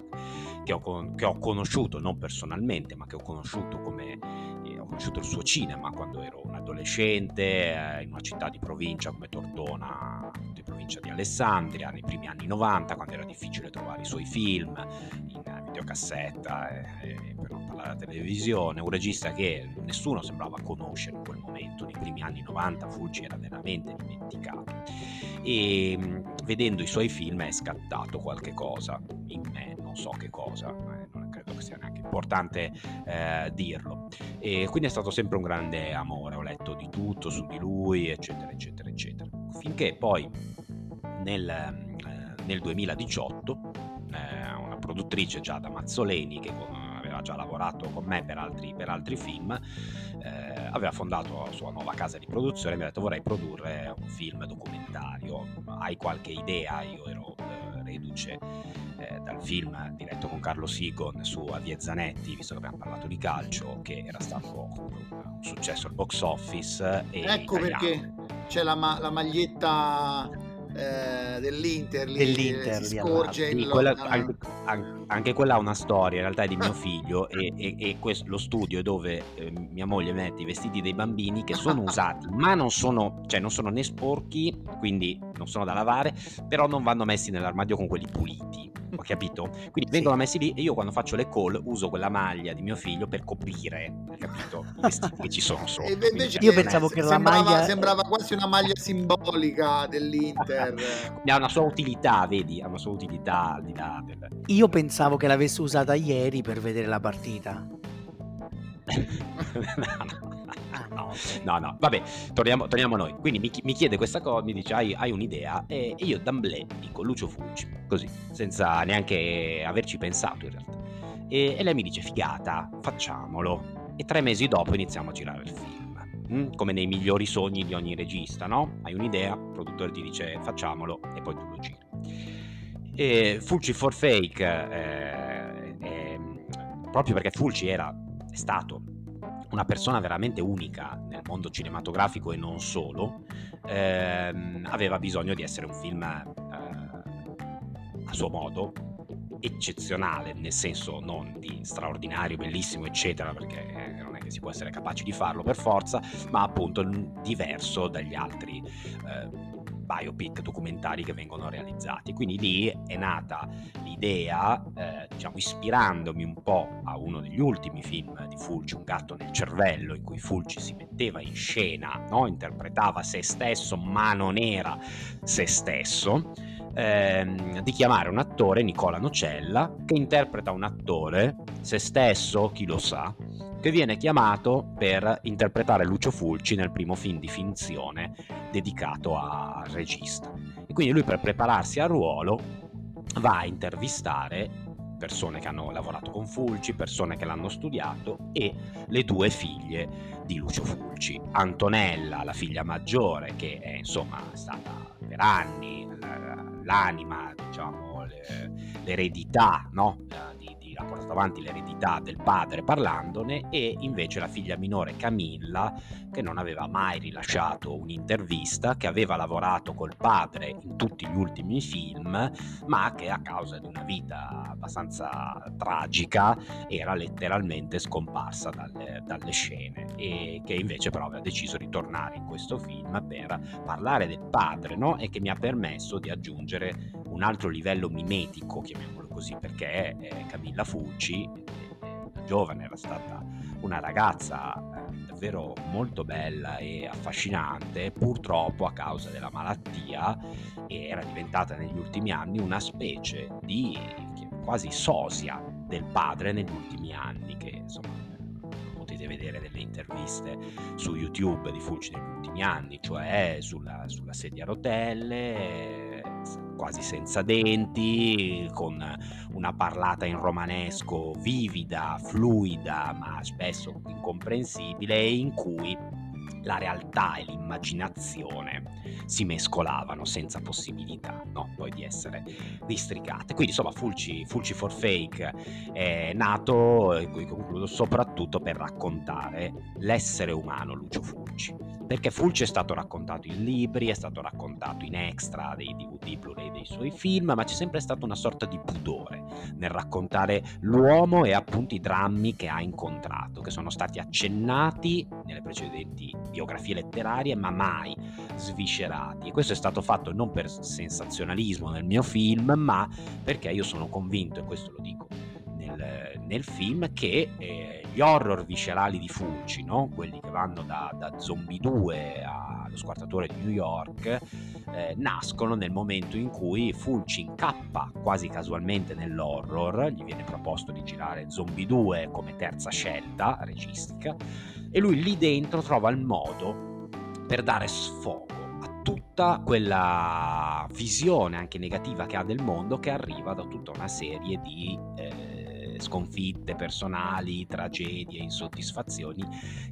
che ho, con- che ho conosciuto, non personalmente, ma che ho conosciuto come eh, ho conosciuto il suo cinema quando ero un adolescente eh, in una città di provincia come Tortona, di provincia di Alessandria, nei primi anni 90, quando era difficile trovare i suoi film in videocassetta e, della televisione, un regista che nessuno sembrava conoscere in quel momento, nei primi anni 90 Fulci era veramente dimenticato e vedendo i suoi film è scattato qualche cosa in me, non so che cosa, eh, non credo che sia neanche importante eh, dirlo. E quindi è stato sempre un grande amore, ho letto di tutto su di lui, eccetera, eccetera, eccetera. Finché poi nel, eh, nel 2018 eh, una produttrice Giada Mazzoleni che aveva già lavorato con me per altri, per altri film, eh, aveva fondato la sua nuova casa di produzione e mi ha detto vorrei produrre un film documentario, hai qualche idea? Io ero eh, reduce eh, dal film diretto con Carlo Sigon su Avie Zanetti, visto che abbiamo parlato di calcio, che era stato un successo al box office. ecco italiano. perché c'è la, ma- la maglietta eh, dell'Inter, lì, dell'Inter si scorge sì, quella, anche, anche, quella ha una storia in realtà è di mio figlio e, e, e questo, lo studio è dove eh, mia moglie mette i vestiti dei bambini che sono *laughs* usati ma non sono, cioè non sono né sporchi quindi non sono da lavare però non vanno messi nell'armadio con quelli puliti ho capito? Quindi vengono messi lì e io quando faccio le call uso quella maglia di mio figlio per coprire, hai capito? I vestiti che ci sono *laughs* sopra. io pensavo che sembrava, la maglia... Sembrava quasi una maglia simbolica dell'Inter. *laughs* ha una sua utilità, vedi? Ha una sua utilità al di là del... Io pensavo che l'avesse usata ieri per vedere la partita. *laughs* no, no. No, no, no, vabbè, torniamo, torniamo a noi. Quindi mi, mi, chiede questa cosa, mi dice hai, hai un'idea e, e io d'amblè dico Lucio Fulci, così, senza neanche averci pensato in realtà. E, e, lei mi dice figata, facciamolo. E tre mesi dopo iniziamo a girare il film. Mm? Come nei migliori sogni di ogni regista, no? Hai un'idea, il produttore ti dice facciamolo e poi tu lo giri. E Fulci for Fake, eh, eh, proprio perché Fulci era, è stato una persona veramente unica nel mondo cinematografico e non solo, ehm, aveva bisogno di essere un film eh, a suo modo eccezionale, nel senso non di straordinario, bellissimo, eccetera, perché non è che si può essere capaci di farlo per forza, ma appunto diverso dagli altri eh, biopic documentari che vengono realizzati. Quindi lì è nata l'idea, eh, diciamo, ispirandomi un po' a uno degli ultimi film di Fulci, Un gatto nel cervello, in cui Fulci si metteva in scena, no? interpretava se stesso, ma non era se stesso. Ehm, di chiamare un attore, Nicola Nocella, che interpreta un attore, se stesso, chi lo sa, che viene chiamato per interpretare Lucio Fulci nel primo film di finzione dedicato al regista. E quindi lui per prepararsi al ruolo va a intervistare persone che hanno lavorato con Fulci, persone che l'hanno studiato e le due figlie di Lucio Fulci. Antonella, la figlia maggiore, che è insomma stata per anni l'anima, diciamo, l'eredità no? Ha portato avanti l'eredità del padre parlandone e invece la figlia minore Camilla che non aveva mai rilasciato un'intervista, che aveva lavorato col padre in tutti gli ultimi film, ma che a causa di una vita abbastanza tragica era letteralmente scomparsa dalle, dalle scene e che invece però aveva deciso di tornare in questo film per parlare del padre no? e che mi ha permesso di aggiungere un altro livello mimetico, chiamiamolo così perché eh, Camilla Fucci, eh, giovane, era stata una ragazza eh, davvero molto bella e affascinante, purtroppo a causa della malattia era diventata negli ultimi anni una specie di quasi sosia del padre negli ultimi anni, che insomma potete vedere delle interviste su YouTube di Fulci negli ultimi anni, cioè sulla, sulla sedia a rotelle quasi senza denti, con una parlata in romanesco vivida, fluida, ma spesso incomprensibile, in cui la realtà e l'immaginazione si mescolavano senza possibilità no? poi di essere districate. Quindi insomma Fulci, Fulci for Fake è nato, e qui concludo, soprattutto per raccontare l'essere umano Lucio Fulci perché Fulci è stato raccontato in libri, è stato raccontato in extra dei DVD Blu-ray dei suoi film, ma c'è sempre stata una sorta di pudore nel raccontare l'uomo e appunto i drammi che ha incontrato, che sono stati accennati nelle precedenti biografie letterarie, ma mai sviscerati. E questo è stato fatto non per sensazionalismo nel mio film, ma perché io sono convinto, e questo lo dico nel, nel film, che eh, gli horror viscerali di Fulci, no? quelli che vanno da, da Zombie 2 allo squartatore di New York, eh, nascono nel momento in cui Fulci incappa quasi casualmente nell'horror, gli viene proposto di girare Zombie 2 come terza scelta registica, e lui lì dentro trova il modo per dare sfogo tutta quella visione anche negativa che ha del mondo che arriva da tutta una serie di... Eh, sconfitte personali, tragedie, insoddisfazioni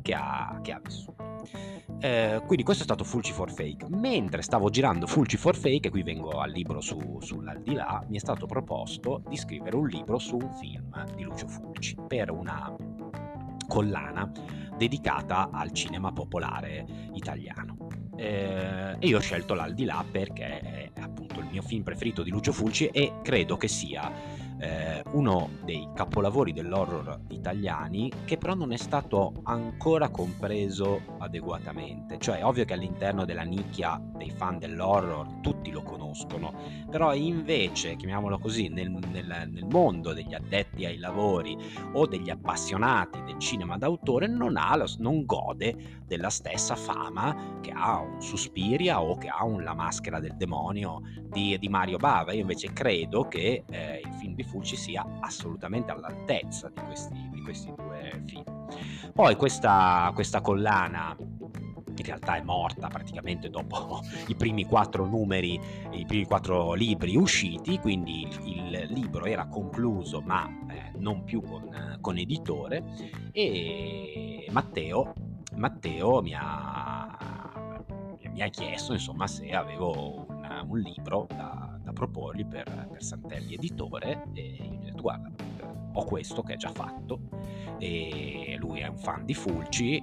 che ha, che ha vissuto. Eh, quindi questo è stato Fulci for Fake. Mentre stavo girando Fulci for Fake, e qui vengo al libro su, sull'aldilà, mi è stato proposto di scrivere un libro su un film di Lucio Fulci per una collana dedicata al cinema popolare italiano. Eh, e io ho scelto l'aldilà perché è appunto il mio film preferito di Lucio Fulci e credo che sia eh, uno dei capolavori dell'horror italiani che però non è stato ancora compreso adeguatamente. Cioè ovvio che all'interno della nicchia dei fan dell'horror tutti lo conoscono, però invece, chiamiamolo così, nel, nel, nel mondo degli addetti ai lavori o degli appassionati del cinema d'autore non, ha, non gode della stessa fama che ha un Suspiria o che ha un La maschera del demonio di, di Mario Bava. Io invece credo che eh, il film di Fulci sia assolutamente all'altezza di questi, di questi due film. Poi questa, questa collana in realtà è morta praticamente dopo *laughs* i primi quattro numeri, i primi quattro libri usciti, quindi il, libro era concluso ma eh, non più con, con, editore e Matteo, Matteo mi, ha, mi ha chiesto insomma se avevo un, un libro da, da proporgli per, per, Santelli Editore e io gli ho detto guarda ho questo che è già fatto. E lui è un fan di Fulci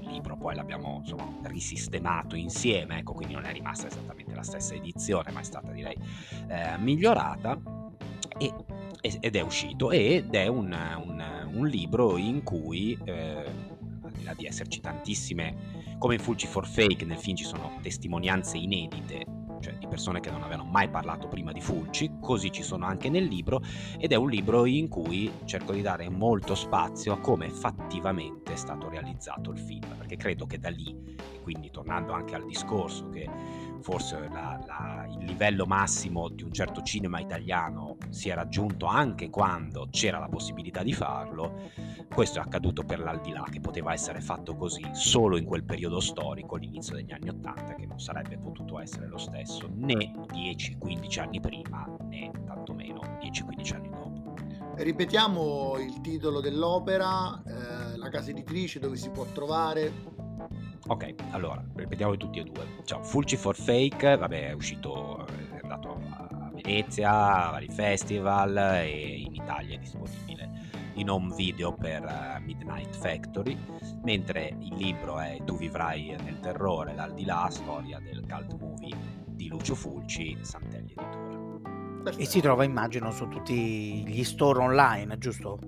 il libro poi l'abbiamo insomma, risistemato insieme ecco quindi non è rimasta esattamente la stessa edizione ma è stata direi eh, migliorata. E, ed è uscito ed è un, un, un libro in cui eh, al di là di esserci tantissime come in Fulci for Fake nel film ci sono testimonianze inedite cioè di persone che non avevano mai parlato prima di Fulci, così ci sono anche nel libro, ed è un libro in cui cerco di dare molto spazio a come fattivamente è stato realizzato il film, perché credo che da lì, e quindi tornando anche al discorso che forse la, la, il livello massimo di un certo cinema italiano si è raggiunto anche quando c'era la possibilità di farlo, questo è accaduto per l'aldilà, che poteva essere fatto così solo in quel periodo storico, l'inizio degli anni Ottanta, che non sarebbe potuto essere lo stesso né 10-15 anni prima né tantomeno 10-15 anni dopo. Ripetiamo il titolo dell'opera, eh, la casa editrice, dove si può trovare. Ok, allora, ripetiamo tutti e due. Ciao, Fulci for Fake, vabbè, è uscito, è andato a Venezia, a vari festival e in Italia è disponibile in home video per uh, Midnight Factory, mentre il libro è Tu vivrai nel terrore, l'aldilà, storia del cult movie di Lucio Fulci, Santelli Editore. Perfetto. E si trova, immagino, su tutti gli store online, giusto?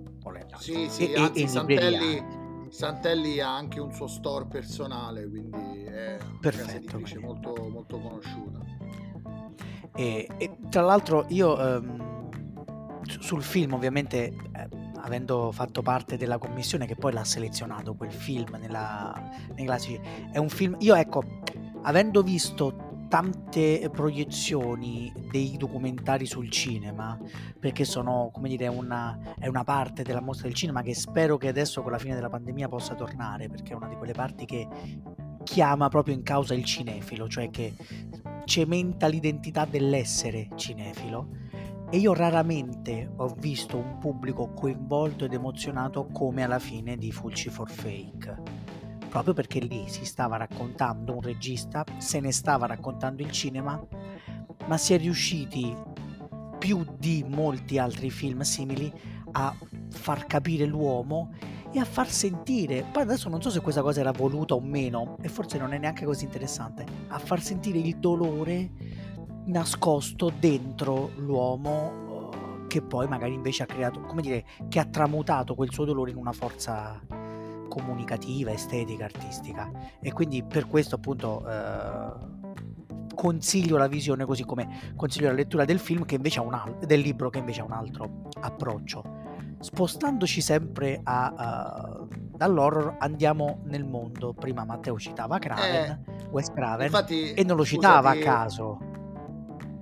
Sì, sì, e, anzi, e Santelli Santelli ha anche un suo store personale, quindi è Perfetto, molto, molto conosciuta. E, e, tra l'altro io ehm, sul film ovviamente eh, avendo fatto parte della commissione che poi l'ha selezionato quel film nella, nei classici è un film io ecco avendo visto tante proiezioni dei documentari sul cinema, perché sono, come dire, una, è una parte della mostra del cinema che spero che adesso con la fine della pandemia possa tornare, perché è una di quelle parti che chiama proprio in causa il cinefilo, cioè che cementa l'identità dell'essere cinefilo. E io raramente ho visto un pubblico coinvolto ed emozionato come alla fine di Fulci for Fake proprio perché lì si stava raccontando un regista, se ne stava raccontando il cinema, ma si è riusciti più di molti altri film simili a far capire l'uomo e a far sentire, poi adesso non so se questa cosa era voluta o meno, e forse non è neanche così interessante, a far sentire il dolore nascosto dentro l'uomo uh, che poi magari invece ha creato, come dire, che ha tramutato quel suo dolore in una forza comunicativa, estetica, artistica. E quindi per questo appunto uh, consiglio la visione così come consiglio la lettura del film che invece ha un al- del libro che invece ha un altro approccio. Spostandoci sempre a, uh, dall'horror andiamo nel mondo. Prima Matteo citava Craven, eh, Wes Craven infatti, e non lo citava scusati, a caso.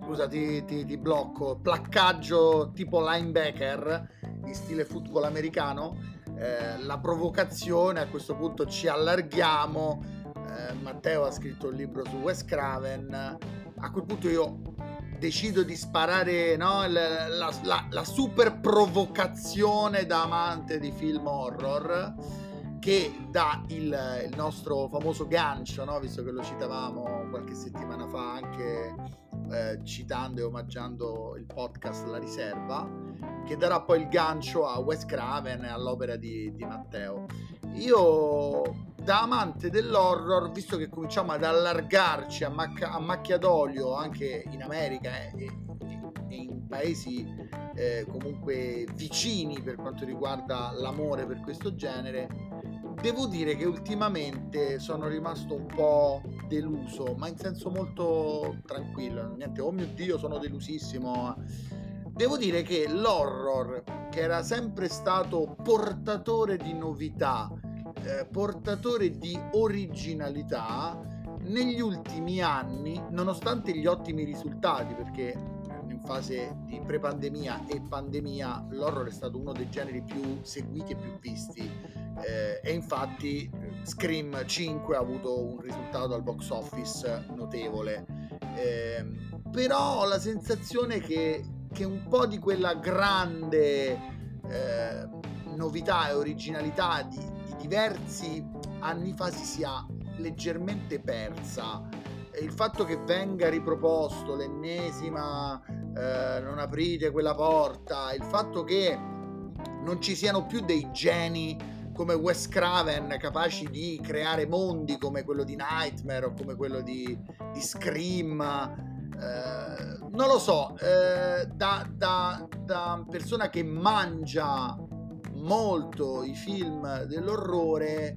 Scusa, ti, ti, ti blocco. Placcaggio tipo linebacker in stile football americano. Eh, la provocazione, a questo punto ci allarghiamo. Eh, Matteo ha scritto un libro su Wes Craven. A quel punto io decido di sparare no, la, la, la, la, super provocazione da amante di film horror che dà il, il nostro famoso gancio, no? visto che lo citavamo qualche settimana fa anche eh, citando e omaggiando il podcast La Riserva, che darà poi il gancio a Wes Craven e all'opera di, di Matteo. Io da amante dell'horror, visto che cominciamo ad allargarci a, macchia, a macchia d'olio anche in America e, e in paesi eh, comunque vicini per quanto riguarda l'amore per questo genere, devo dire che ultimamente sono rimasto un po' deluso, ma in senso molto tranquillo. Niente, oh mio Dio, sono delusissimo. Devo dire che l'horror, che era sempre stato portatore di novità, eh, portatore di originalità negli ultimi anni, nonostante gli ottimi risultati, perché in fase di pre-pandemia e pandemia l'horror è stato uno dei generi più seguiti e più visti eh, e infatti Scream 5 ha avuto un risultato al box office notevole eh, però ho la sensazione che, che un po' di quella grande eh, novità e originalità di, diversi anni fa si sia leggermente persa. Il fatto che venga riproposto l'ennesima eh, non aprite quella porta, il fatto che non ci siano più dei geni come Wes Craven capaci di creare mondi come quello di Nightmare o come quello di, di Scream. Eh, non lo so, eh, da, da, da persona che mangia molto i film dell'orrore,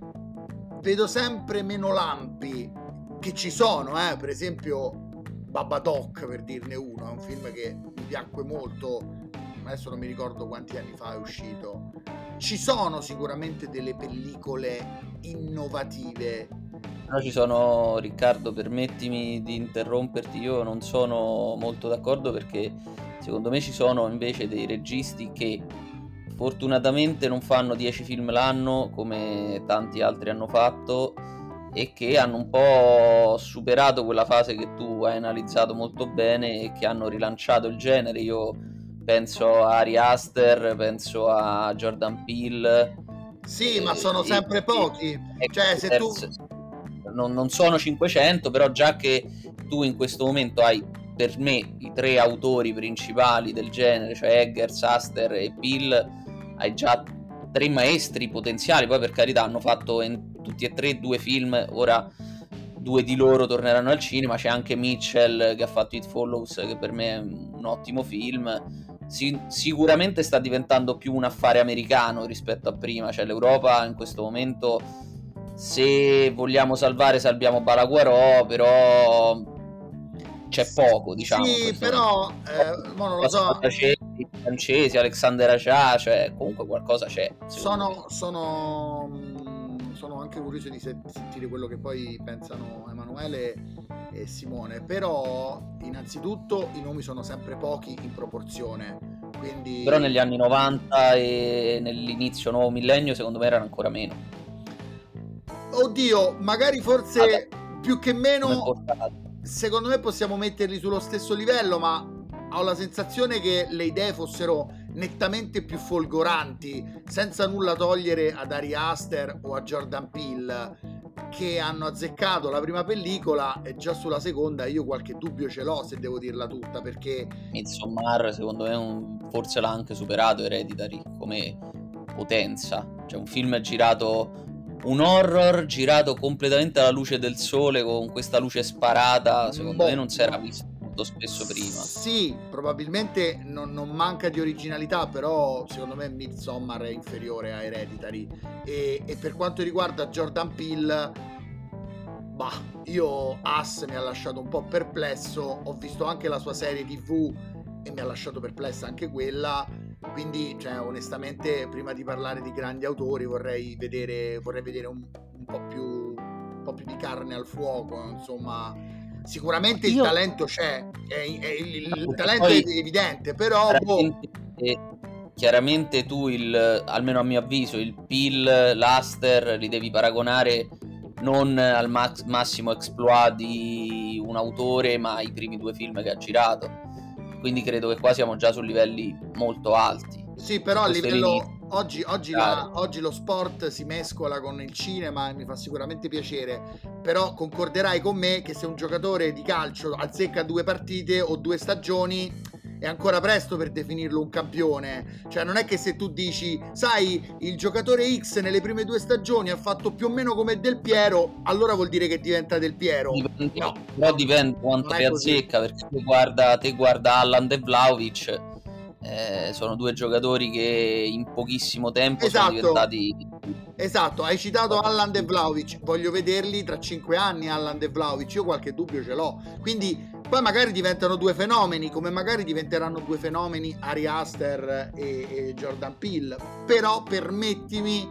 vedo sempre meno lampi che ci sono, eh? per esempio Babadook per dirne uno, è un film che mi piacque molto, adesso non mi ricordo quanti anni fa è uscito. Ci sono sicuramente delle pellicole innovative. Però ci sono, Riccardo, permettimi di interromperti, io non sono molto d'accordo perché secondo me ci sono invece dei registi che fortunatamente non fanno 10 film l'anno come tanti altri hanno fatto e che hanno un po' superato quella fase che tu hai analizzato molto bene e che hanno rilanciato il genere. Io penso a Ari Aster, penso a Jordan Peele. Sì, e, ma sono e, sempre e, pochi. cioè, se tu... non, non sono 500, però già che tu in questo momento hai per me i tre autori principali del genere, cioè Eggers, Aster e Peele hai già tre maestri potenziali, poi per carità hanno fatto in, tutti e tre due film, ora due di loro torneranno al cinema, c'è anche Mitchell che ha fatto It Follows, che per me è un ottimo film. Si, sicuramente sta diventando più un affare americano rispetto a prima, cioè l'Europa in questo momento se vogliamo salvare salviamo Balaguerò, però c'è poco, diciamo. Sì, però eh, non lo so. I francesi, Alexander Aja, cioè comunque qualcosa c'è. Sono, sono, sono, anche curioso di sentire quello che poi pensano Emanuele e Simone, però innanzitutto i nomi sono sempre pochi in proporzione. Quindi... Però negli anni 90 e nell'inizio nuovo millennio secondo me erano ancora meno. Oddio, magari forse Vabbè. più che meno secondo me possiamo metterli sullo stesso livello, ma ho la sensazione che le idee fossero nettamente più folgoranti, senza nulla togliere ad Ari Aster o a Jordan Peele che hanno azzeccato la prima pellicola e già sulla seconda io qualche dubbio ce l'ho se devo dirla tutta perché Midsommar secondo me un, forse l'ha anche superato Hereditary come potenza. Cioè un film girato un horror girato completamente alla luce del sole con questa luce sparata, secondo boh. me non si era visto molto spesso prima. Sì, probabilmente non, non, manca di originalità, però secondo me Midsommar è inferiore a Hereditary. E, e per quanto riguarda Jordan Peele, bah, io Ass mi ha lasciato un po' perplesso, ho visto anche la sua serie tv e mi ha lasciato perplessa anche quella quindi, cioè, onestamente, prima di parlare di grandi autori, vorrei vedere, vorrei vedere un, un, po più, un, po più, di carne al fuoco. Insomma, sicuramente Io... il talento c'è, è, è, il, il talento è evidente, però. Boh. Chiaramente, tu, il, almeno a mio avviso, il Pill, l'Aster li devi paragonare non al max, massimo exploit di un autore, ma ai primi due film che ha girato quindi credo che qua siamo già su livelli molto alti. Sì, però a livello... Oggi, oggi, la, oggi, lo sport si mescola con il cinema e mi fa sicuramente piacere, però concorderai con me che se un giocatore di calcio azzecca due partite o due stagioni è ancora presto per definirlo un campione. Cioè, non è che se tu dici, sai, il giocatore X nelle prime due stagioni ha fatto più o meno come Del Piero, allora vuol dire che diventa Del Piero. Dipende, no, però dipende quanto ti azzecca, perché te guarda, te guarda Allan De Vlaovic. Eh, sono due giocatori che in pochissimo tempo esatto. sono diventati esatto hai citato Allan De Vlaovic voglio vederli tra cinque anni Allan De Vlaovic io qualche dubbio ce l'ho quindi poi magari diventano due fenomeni, come magari diventeranno due fenomeni Ari Aster e, e Jordan Peele. Però permettimi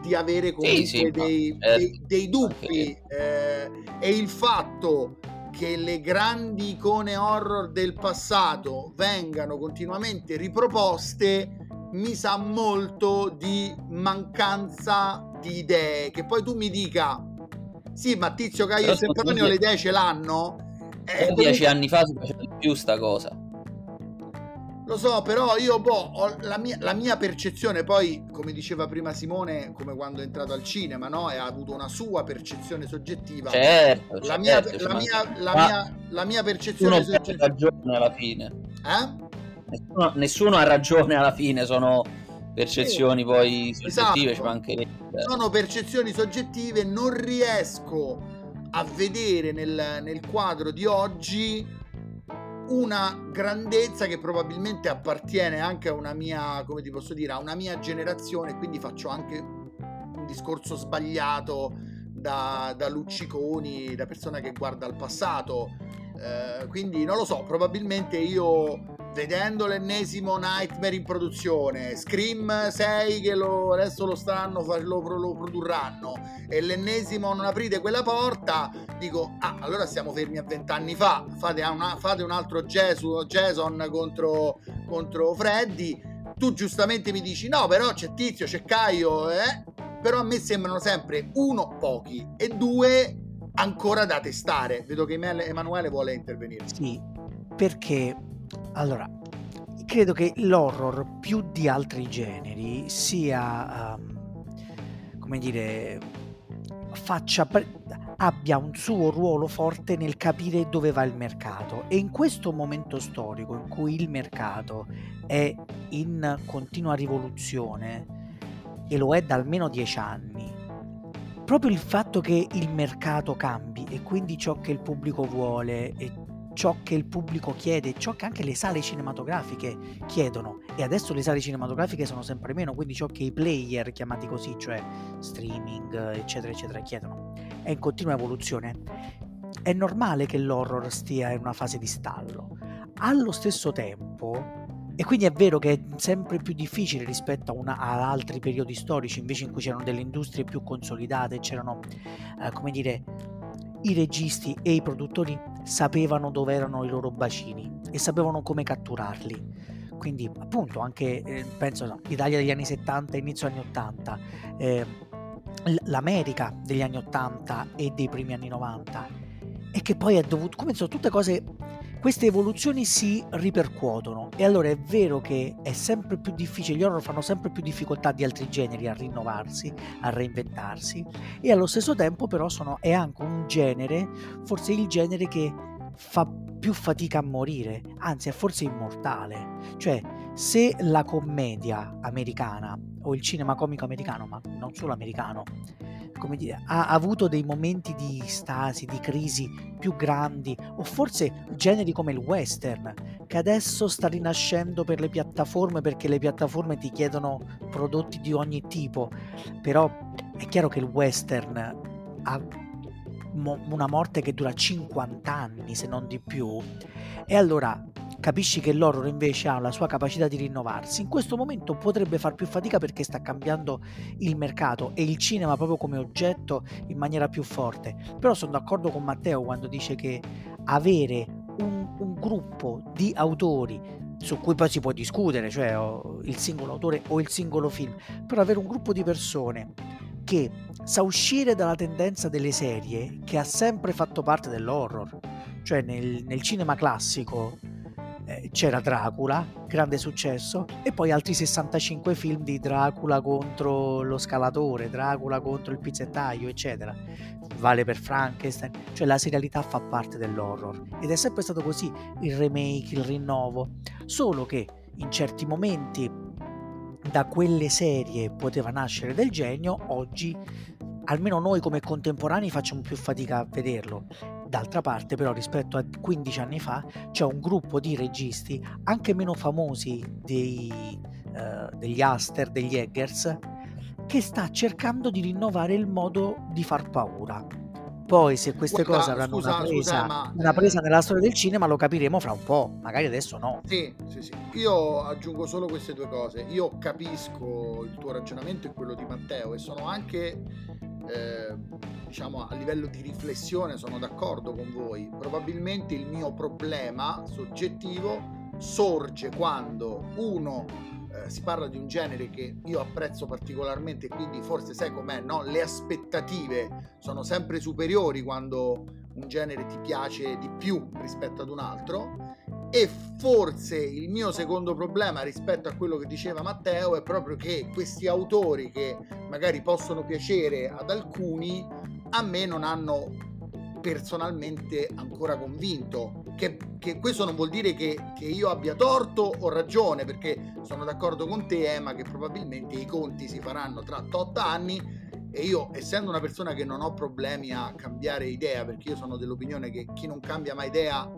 di avere comunque sì, sì, dei, no, dei, certo. dei, dubbi. Eh, e il fatto che le grandi icone horror del passato vengano continuamente riproposte mi sa molto di mancanza di idee. Che poi tu mi dica, sì, ma Tizio Caio e Sempronio le idee ce l'hanno? Eh, dieci anni fa si faceva di più sta cosa. Lo so, però io boh, ho la mia, la mia, percezione, poi, come diceva prima Simone, come quando è entrato al cinema, no? E ha avuto una sua percezione soggettiva. Certo, la, certo, mia, la, mia, la, mia, la mia percezione soggettiva. ha ragione alla fine. Eh? Nessuno, nessuno, ha ragione alla fine, sono percezioni sì, poi soggettive. Esatto. Anche... Sono percezioni soggettive, non riesco a vedere nel, nel quadro di oggi una grandezza che probabilmente appartiene anche a una mia, come ti posso dire, a una mia generazione, quindi faccio anche un discorso sbagliato da, da lucciconi, da persona che guarda al passato. Eh, quindi non lo so, probabilmente io vedendo l'ennesimo Nightmare in produzione, Scream 6 che lo, adesso lo stanno, lo, lo, produrranno, e l'ennesimo non aprite quella porta, dico, ah, allora siamo fermi a vent'anni fa, fate, una, fate un altro Gesù, Jason contro, contro Freddy, tu giustamente mi dici, no, però c'è Tizio, c'è Caio, eh? però a me sembrano sempre, uno, pochi, e due, ancora da testare. Vedo che Emanuele vuole intervenire. Sì, perché allora, credo che l'horror più di altri generi sia, um, come dire, faccia abbia un suo ruolo forte nel capire dove va il mercato. E in questo momento storico in cui il mercato è in continua rivoluzione e lo è da almeno dieci anni proprio il fatto che il mercato cambi e quindi ciò che il pubblico vuole e ciò che il pubblico chiede, ciò che anche le sale cinematografiche chiedono. E adesso le sale cinematografiche sono sempre meno, quindi ciò che i player, chiamati così, cioè streaming, eccetera, eccetera, chiedono, è in continua evoluzione. È normale che l'horror stia in una fase di stallo. Allo stesso tempo, e quindi è vero che è sempre più difficile rispetto una, ad altri periodi storici, invece in cui c'erano delle industrie più consolidate, c'erano, eh, come dire, i registi e i produttori sapevano dove erano i loro bacini e sapevano come catturarli. Quindi, appunto, anche eh, penso no, l'Italia degli anni 70 e inizio anni 80, eh, l'America degli anni 80 e dei primi anni 90, e che poi è dovuto, come sono tutte cose queste evoluzioni si ripercuotono. E allora è vero che è sempre più difficile, gli horror fanno sempre più difficoltà di altri generi a rinnovarsi, a reinventarsi. E allo stesso tempo però sono, è anche un genere, forse il genere che fa più fatica a morire, anzi è forse immortale, cioè se la commedia americana o il cinema comico americano, ma non solo americano, come dire, ha avuto dei momenti di stasi, di crisi più grandi, o forse generi come il western, che adesso sta rinascendo per le piattaforme perché le piattaforme ti chiedono prodotti di ogni tipo, però è chiaro che il western ha una morte che dura 50 anni, se non di più, e allora capisci che l'horror invece ha la sua capacità di rinnovarsi. In questo momento potrebbe far più fatica perché sta cambiando il mercato e il cinema proprio come oggetto in maniera più forte. Però sono d'accordo con Matteo quando dice che avere un, un gruppo di autori su cui poi si può discutere, cioè il singolo autore o il singolo film, però avere un gruppo di persone che sa uscire dalla tendenza delle serie che ha sempre fatto parte dell'horror, cioè nel, nel cinema classico eh, c'era Dracula, grande successo, e poi altri 65 film di Dracula contro lo scalatore, Dracula contro il pizzettaio, eccetera. Vale per Frankenstein, cioè la serialità fa parte dell'horror. Ed è sempre stato così il remake, il rinnovo, solo che in certi momenti da quelle serie poteva nascere del genio, oggi almeno noi come contemporanei facciamo più fatica a vederlo. D'altra parte, però, rispetto a 15 anni fa, c'è un gruppo di registi anche meno famosi dei, uh, degli Aster, degli Eggers, che sta cercando di rinnovare il modo di far paura. Poi, se queste Guarda, cose avranno scusa, una, presa, scusa, una presa nella storia del cinema, lo capiremo fra un po', magari adesso no. Sì, sì, sì. Io aggiungo solo queste due cose. Io capisco il tuo ragionamento e quello di Matteo e sono anche eh, diciamo a livello di riflessione sono d'accordo con voi. Probabilmente il mio problema soggettivo sorge quando uno eh, si parla di un genere che io apprezzo particolarmente, quindi forse sai com'è, no? Le aspettative sono sempre superiori quando un genere ti piace di più rispetto ad un altro e forse il mio secondo problema rispetto a quello che diceva Matteo è proprio che questi autori che magari possono piacere ad alcuni, a me non hanno personalmente ancora convinto. Che, che questo non vuol dire che, che, io abbia torto o ragione, perché sono d'accordo con te, Emma, che probabilmente i conti si faranno tra 8 anni. E io, essendo una persona che non ho problemi a cambiare idea, perché io sono dell'opinione che chi non cambia mai idea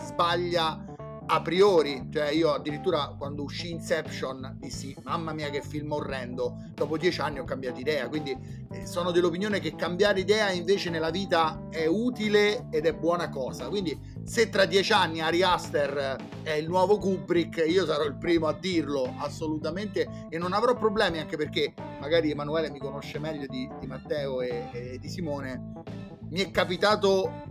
sbaglia a priori, cioè io addirittura quando uscì Inception dissi mamma mia che film orrendo, dopo dieci anni ho cambiato idea, quindi eh, sono dell'opinione che cambiare idea invece nella vita è utile ed è buona cosa, quindi se tra dieci anni Ari Aster è il nuovo Kubrick io sarò il primo a dirlo assolutamente e non avrò problemi anche perché magari Emanuele mi conosce meglio di, di Matteo e, e di Simone, mi è capitato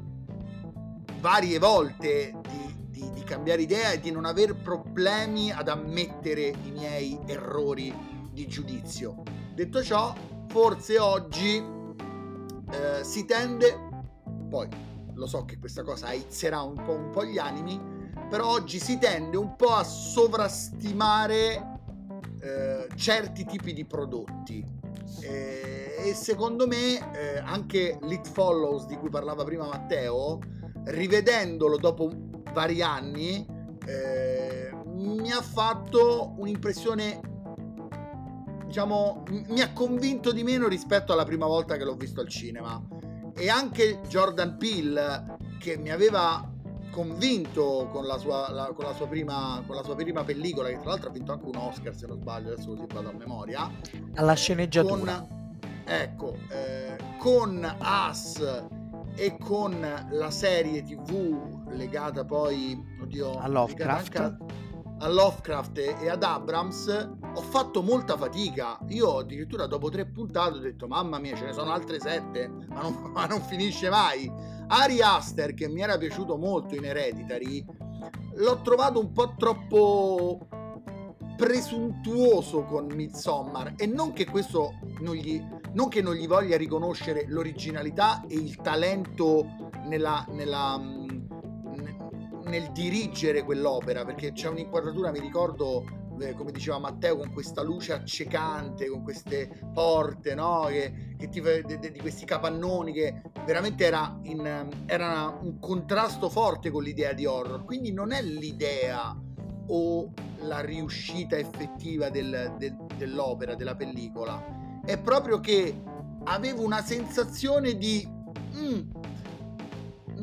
varie volte di di cambiare idea e di non aver problemi ad ammettere i miei errori di giudizio. Detto ciò, forse oggi eh, si tende, poi lo so che questa cosa aizzerà un po', un po' gli animi, però oggi si tende un po' a sovrastimare eh, certi tipi di prodotti. Eh, e secondo me eh, anche Lit Follows di cui parlava prima Matteo, rivedendolo dopo vari anni, eh, mi ha fatto un'impressione, diciamo, mi ha convinto di meno rispetto alla prima volta che l'ho visto al cinema. E anche Jordan Peele, che mi aveva convinto con la, sua, la, con, la sua prima, con la sua prima pellicola, che tra l'altro ha vinto anche un Oscar, se non sbaglio, adesso così vado a memoria. Alla sceneggiatura. Con, ecco, eh, con As e con la serie tv legata poi oddio, a Lovecraft? a, a Lovecraft e ad Abrams ho fatto molta fatica. Io addirittura dopo tre puntate ho detto mamma mia ce ne sono altre sette ma non, *laughs* ma non finisce mai. Ari Aster che mi era piaciuto molto in Hereditary l'ho trovato un po' troppo presuntuoso con Midsommar. E non che questo non gli, non che non gli voglia riconoscere l'originalità e il talento nella, nella, nel dirigere quell'opera perché c'è un'inquadratura mi ricordo eh, come diceva Matteo con questa luce accecante con queste porte no? che, che ti, di, di questi capannoni che veramente era, in, era un contrasto forte con l'idea di horror quindi non è l'idea o la riuscita effettiva del, de, dell'opera, della pellicola. È proprio che avevo una sensazione di... Mm,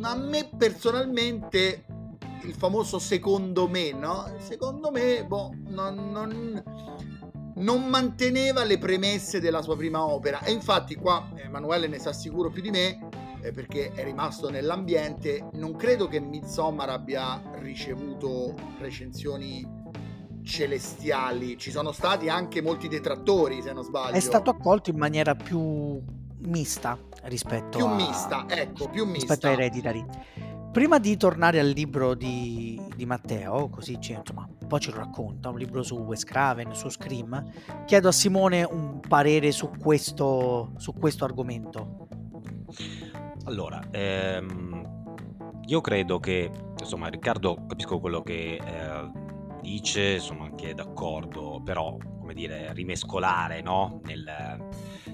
a me personalmente il famoso secondo me, no? Secondo me, boh, non, non, non, manteneva le premesse della sua prima opera. E infatti qua Emanuele ne sa sicuro più di me, eh, perché è rimasto nell'ambiente. Non credo che Midsommar abbia ricevuto recensioni celestiali. Ci sono stati anche molti detrattori, se non sbaglio. È stato accolto in maniera più mista rispetto più a... mista, ecco, più mista. rispetto a Hereditary. Prima di tornare al libro di, di Matteo, così ci, insomma, poi ce lo racconta, un libro su Wes Craven, su Scream, chiedo a Simone un parere su questo, su questo argomento. Allora, ehm, io credo che, insomma, Riccardo, capisco quello che eh, dice, sono anche d'accordo, però, come dire, rimescolare, no? Nel,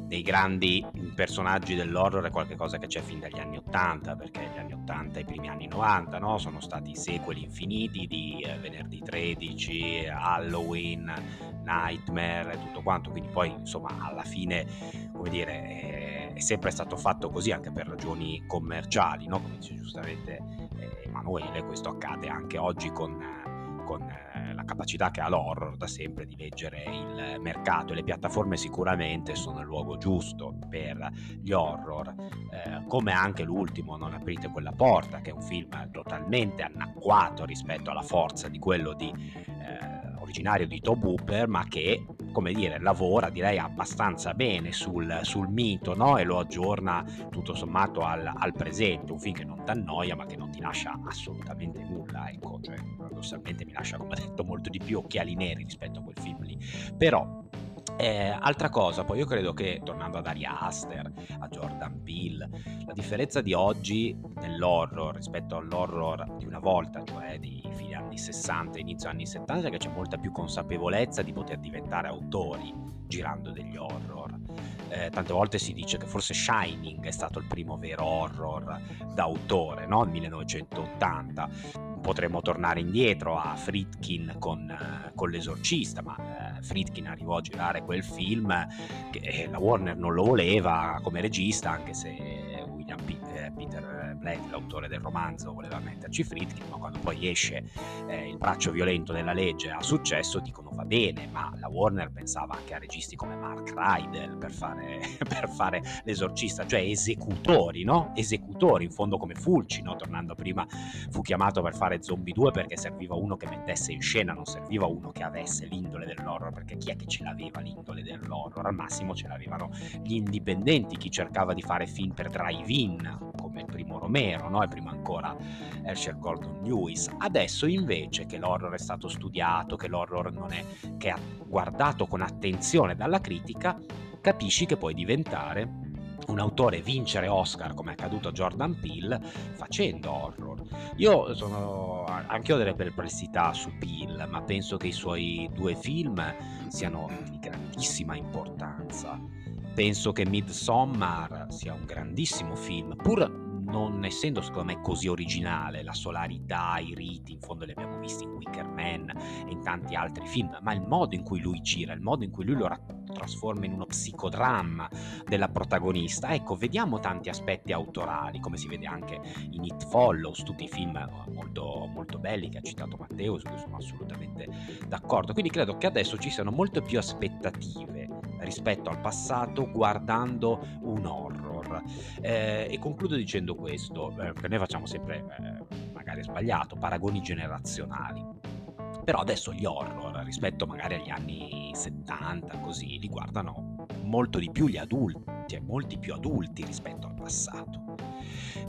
nei grandi personaggi dell'horror è qualcosa che c'è fin dagli anni 80, perché gli anni 80 e i primi anni 90, no? Sono stati sequeli infiniti di eh, Venerdì 13, Halloween, Nightmare e tutto quanto, quindi poi, insomma, alla fine, come dire... È sempre stato fatto così anche per ragioni commerciali, no? come dice giustamente eh, Emanuele, questo accade anche oggi con, con eh, la capacità che ha l'horror da sempre di leggere il mercato. E le piattaforme sicuramente sono il luogo giusto per gli horror, eh, come anche l'ultimo Non aprite quella porta, che è un film totalmente anacquato rispetto alla forza di quello di... Eh, originario di Tob Hooper, ma che, come dire, lavora direi abbastanza bene sul, sul mito no? e lo aggiorna tutto sommato al, al presente. Un film che non ti annoia, ma che non ti lascia assolutamente nulla. Ecco, cioè, paradossalmente mi lascia, come detto, molto di più occhiali neri rispetto a quel film lì. Però eh, altra cosa, poi io credo che, tornando ad Ari Aster, a Jordan Peele, la differenza di oggi nell'horror rispetto all'horror di una volta, cioè di fine anni 60, inizio anni 70, è che c'è molta più consapevolezza di poter diventare autori girando degli horror. Eh, tante volte si dice che forse Shining è stato il primo vero horror d'autore, no? Nel 1980. Potremmo tornare indietro a Friedkin con, uh, con l'esorcista, ma Friedkin arrivò a girare quel film che eh, la Warner non lo voleva come regista, anche se William P- eh, Peter Blatty, l'autore del romanzo, voleva metterci Friedkin, ma quando poi esce eh, il braccio violento della legge ha successo, dicono va bene, ma la Warner pensava anche a registi come Mark Rydell per fare, *laughs* per fare l'esorcista, cioè esecutori, no? Esecutori, in fondo come Fulci, no? Tornando prima, fu chiamato per fare Zombie 2 perché serviva uno che mettesse in scena, non serviva uno che avesse l'indole dell'horror, perché chi è che ce l'aveva l'indole dell'horror? Al massimo ce l'avevano gli indipendenti, chi cercava di fare film per drive-in, come primo Romero, no? e prima ancora Herschel Gordon Lewis. Adesso invece che l'horror è stato studiato, che l'horror non è che ha guardato con attenzione dalla critica, capisci che puoi diventare un autore vincere Oscar come è accaduto a Jordan Peele facendo horror. Io sono anche ho delle perplessità su Peele, ma penso che i suoi due film siano di grandissima importanza. Penso che Midsommar sia un grandissimo film, pur non essendo secondo me così originale, la solarità, i riti, in fondo li abbiamo visti in Wicker Man e in tanti altri film, ma il modo in cui lui gira, il modo in cui lui lo ra- trasforma in uno psicodramma della protagonista, ecco, vediamo tanti aspetti autorali, come si vede anche in It Follows, tutti i film molto, molto belli che ha citato Matteo, su cui sono assolutamente d'accordo. Quindi credo che adesso ci siano molte più aspettative rispetto al passato guardando un horror. Eh, e concludo dicendo questo, eh, perché noi facciamo sempre, eh, magari sbagliato, paragoni generazionali. Però adesso gli horror, rispetto magari agli anni 70, così, li guardano molto di più gli adulti, e molti più adulti rispetto al passato.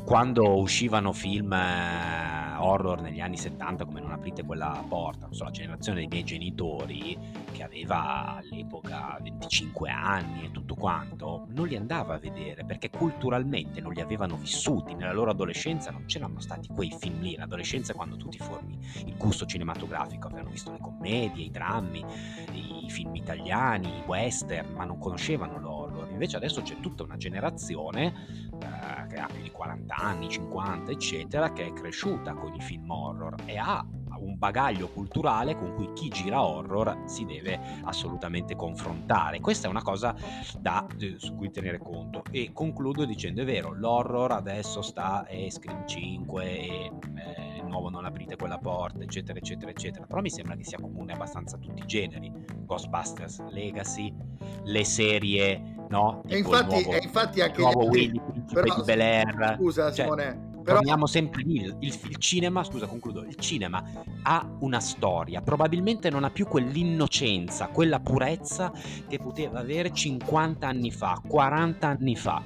Quando uscivano film eh, horror negli anni 70 come Non aprite quella porta, non so, la generazione dei miei genitori che aveva all'epoca 25 anni e tutto quanto, non li andava a vedere perché culturalmente non li avevano vissuti, nella loro adolescenza non c'erano stati quei film lì, l'adolescenza quando tu ti formi il gusto cinematografico, avevano visto le commedie, i drammi, i film italiani, i western, ma non conoscevano l'horror. Invece adesso c'è tutta una generazione eh, che ha più di 40 anni, 50, eccetera, che è cresciuta con i film horror e ha un bagaglio culturale con cui chi gira horror si deve assolutamente confrontare. Questa è una cosa da, eh, su cui tenere conto. E concludo dicendo: è vero, l'horror adesso sta è Scream 5 e eh, nuovo non aprite quella porta, eccetera, eccetera, eccetera. Però mi sembra che sia comune abbastanza a tutti i generi. Ghostbusters Legacy, le serie, no? e infatti, nuovo, e infatti anche nuovo Willy, però, di Bel Air. Scusa, cioè, Simone. Però... Torniamo sempre lì, il, il, cinema, scusa concludo, il cinema ha una storia, probabilmente non ha più quell'innocenza, quella purezza che poteva avere 50 anni fa, 40 anni fa.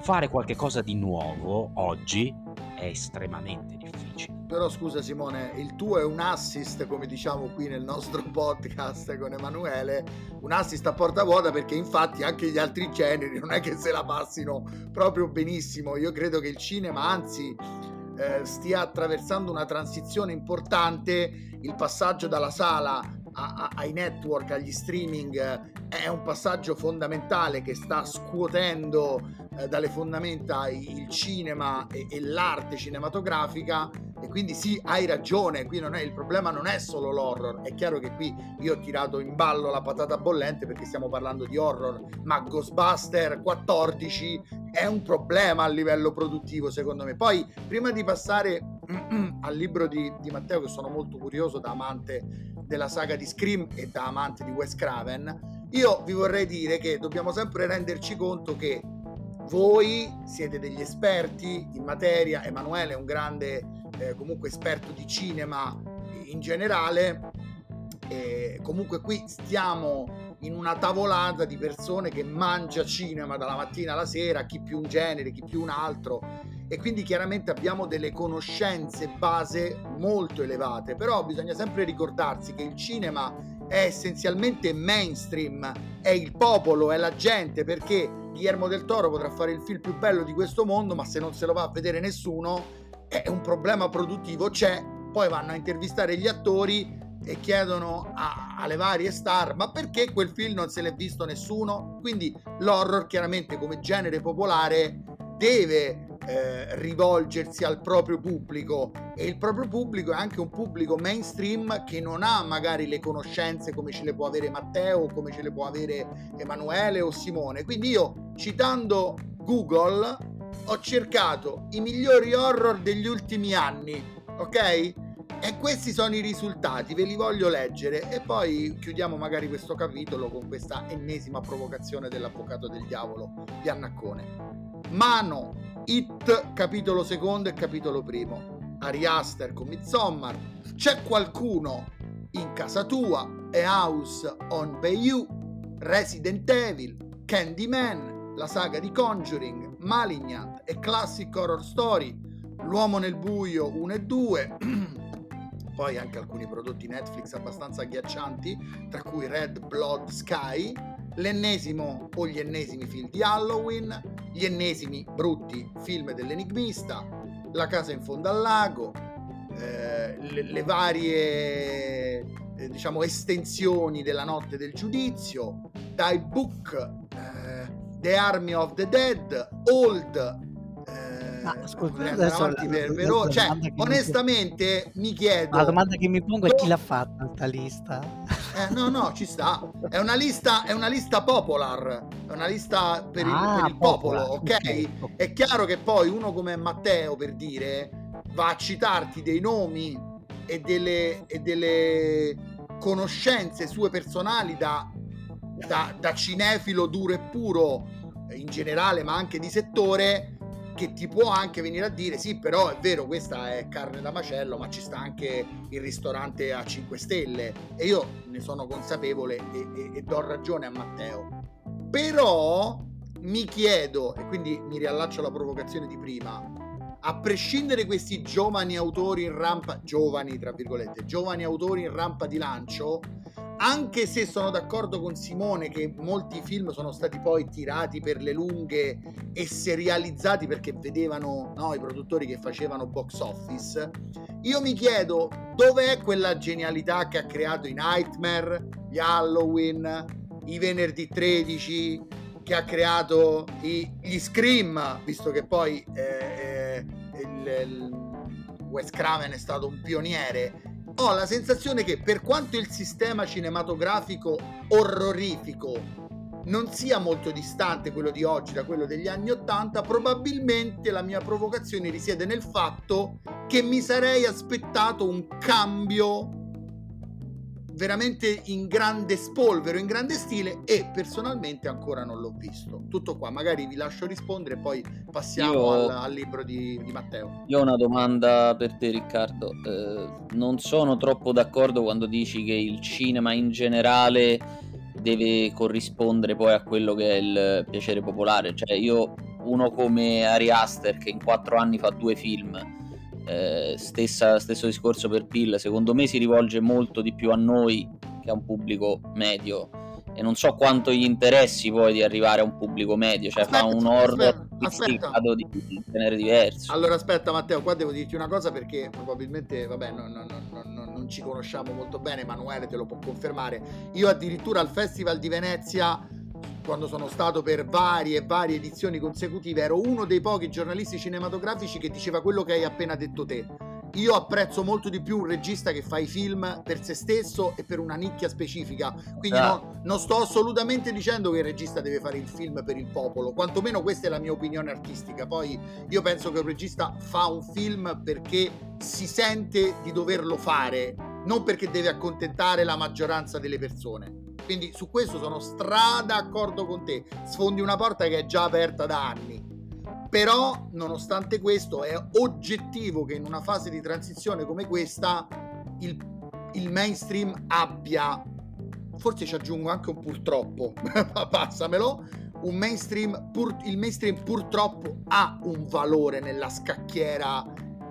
Fare qualcosa di nuovo oggi è estremamente difficile. Però scusa Simone, il tuo è un assist, come diciamo qui nel nostro *laughs* podcast con Emanuele, un assist a porta vuota perché infatti anche gli altri generi non è che se la passino proprio benissimo. Io credo che il cinema, anzi, eh, stia attraversando una transizione importante, il passaggio dalla sala a, a, ai network, agli streaming, è un passaggio fondamentale che sta scuotendo eh, dalle fondamenta il cinema e, e, l'arte cinematografica e quindi sì, hai ragione, qui non è, il problema non è solo l'horror, è chiaro che qui io ho tirato in ballo la patata bollente perché stiamo parlando di horror, ma Ghostbuster 14 è un problema a livello produttivo secondo me. Poi prima di passare *clears throat* al libro di, di Matteo che sono molto curioso da amante della saga di Scream e da amante di Wes Craven, io vi vorrei dire che dobbiamo sempre renderci conto che voi siete degli esperti in materia, Emanuele è un grande eh, comunque esperto di cinema in generale, e comunque qui stiamo in una tavolata di persone che mangia cinema dalla mattina alla sera, chi più un genere, chi più un altro e quindi chiaramente abbiamo delle conoscenze base molto elevate, però bisogna sempre ricordarsi che il cinema è essenzialmente mainstream, è il popolo, è la gente, perché Guillermo del Toro potrà fare il film più bello di questo mondo, ma se non se lo va a vedere nessuno, è un problema produttivo, c'è, poi vanno a intervistare gli attori e chiedono a, alle varie star ma perché quel film non se l'è visto nessuno? Quindi l'horror chiaramente come genere popolare deve eh, rivolgersi al proprio pubblico e il proprio pubblico è anche un pubblico mainstream che non ha magari le conoscenze come ce le può avere Matteo come ce le può avere Emanuele o Simone. Quindi io citando Google ho cercato i migliori horror degli ultimi anni, ok? E questi sono i risultati, ve li voglio leggere e poi chiudiamo magari questo capitolo con questa ennesima provocazione dell'avvocato del diavolo di Annaccone. Mano, It capitolo secondo e capitolo primo. Ari Aster con Midsommar. C'è qualcuno in casa tua. A House on Bayou. Resident Evil. Candyman. La saga di Conjuring. Malignant e Classic Horror Story. L'uomo nel buio 1 e 2. *clears throat* Poi anche alcuni prodotti Netflix abbastanza agghiaccianti, tra cui Red Blood Sky l'ennesimo o gli ennesimi film di Halloween, gli ennesimi brutti film dell'enigmista, La casa in fondo al lago, eh, le, le, varie eh, diciamo estensioni della notte del giudizio, Die Book, eh, The Army of the Dead, Old, ma scusa, adesso avanti per. Cioè, onestamente mi, mi chiedo. La domanda che mi pongo è chi l'ha fatta questa lista? Eh, no, no, ci sta. È una lista, è una lista popular, è una lista per il, ah, per il popolo, ok? Okay. È chiaro che poi uno come Matteo, per dire, va a citarti dei nomi e delle, e delle conoscenze sue personali da, da, da cinefilo duro e puro in generale, ma anche di settore che ti può anche venire a dire sì però è vero questa è carne da macello ma ci sta anche il ristorante a 5 stelle. E io ne sono consapevole e, e, e do ragione a Matteo. Però mi chiedo e quindi mi riallaccio alla provocazione di prima a prescindere questi giovani autori in rampa giovani tra virgolette giovani autori in rampa di lancio anche se sono d'accordo con Simone che molti film sono stati poi tirati per le lunghe e serializzati perché vedevano no, i produttori che facevano box office, io mi chiedo dove è quella genialità che ha creato i Nightmare, gli Halloween, i venerdì 13, che ha creato i, gli Scream, visto che poi eh, eh il, il Wes Craven è stato un pioniere. Ho la sensazione che per quanto il sistema cinematografico orrorifico non sia molto distante quello di oggi da quello degli anni Ottanta, probabilmente la mia provocazione risiede nel fatto che mi sarei aspettato un cambio veramente in grande spolvero, in grande stile e personalmente ancora non l'ho visto. Tutto qua, magari vi lascio rispondere e poi passiamo Io- al, al libro di, di Matteo. Io ho una domanda per te, Riccardo. Eh, non sono troppo d'accordo quando dici che il cinema in generale deve corrispondere poi a quello che è il piacere popolare. Cioè, io, uno come Ari Aster, che in quattro anni fa due film, eh, stessa- stesso discorso per Pill, secondo me si rivolge molto di più a noi che a un pubblico medio. E non so quanto gli interessi poi di arrivare a un pubblico medio, cioè fa Aspetta, un horror aspetta, aspetta. istigato di di genere diverso. Allora aspetta Matteo, qua devo dirti una cosa perché probabilmente, vabbè, non- non- non- non ci conosciamo molto bene, Emanuele te lo può confermare. Io addirittura al Festival di Venezia, quando sono stato per varie e varie edizioni consecutive, ero uno dei pochi giornalisti cinematografici che diceva quello che hai appena detto te. Io apprezzo molto di più un regista che fa i film per se stesso e per una nicchia specifica. Quindi Ah. no- non sto assolutamente dicendo che il regista deve fare il film per il popolo, quantomeno questa è la mia opinione artistica. Poi io penso che un regista fa un film perché si sente di doverlo fare, non perché deve accontentare la maggioranza delle persone. Quindi su questo sono stra d'accordo con te. Sfondi una porta che è già aperta da anni. Però, nonostante questo, è oggettivo che in una fase di transizione come questa il, il mainstream abbia, forse ci aggiungo anche un purtroppo, *laughs* passamelo, un mainstream, pur- il mainstream purtroppo ha un valore nella scacchiera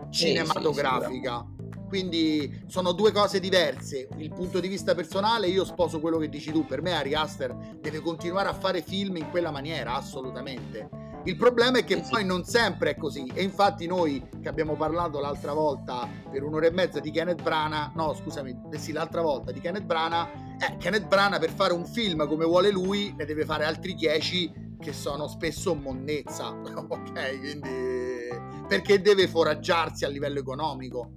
cinematografica. Quindi sono due cose diverse. Il punto di vista personale, io sposo quello che dici tu. Per me Ari Aster deve continuare a fare film in quella maniera, assolutamente. Il problema è che poi non sempre è così. E infatti noi che abbiamo parlato l'altra volta per un'ora e mezza di Kenneth Branagh, no scusami, eh sì l'altra volta di Kenneth Branagh, eh, Kenneth Branagh per fare un film come vuole lui ne deve fare altri 10 che sono spesso monnezza. *laughs* ok, quindi perché deve foraggiarsi a livello economico.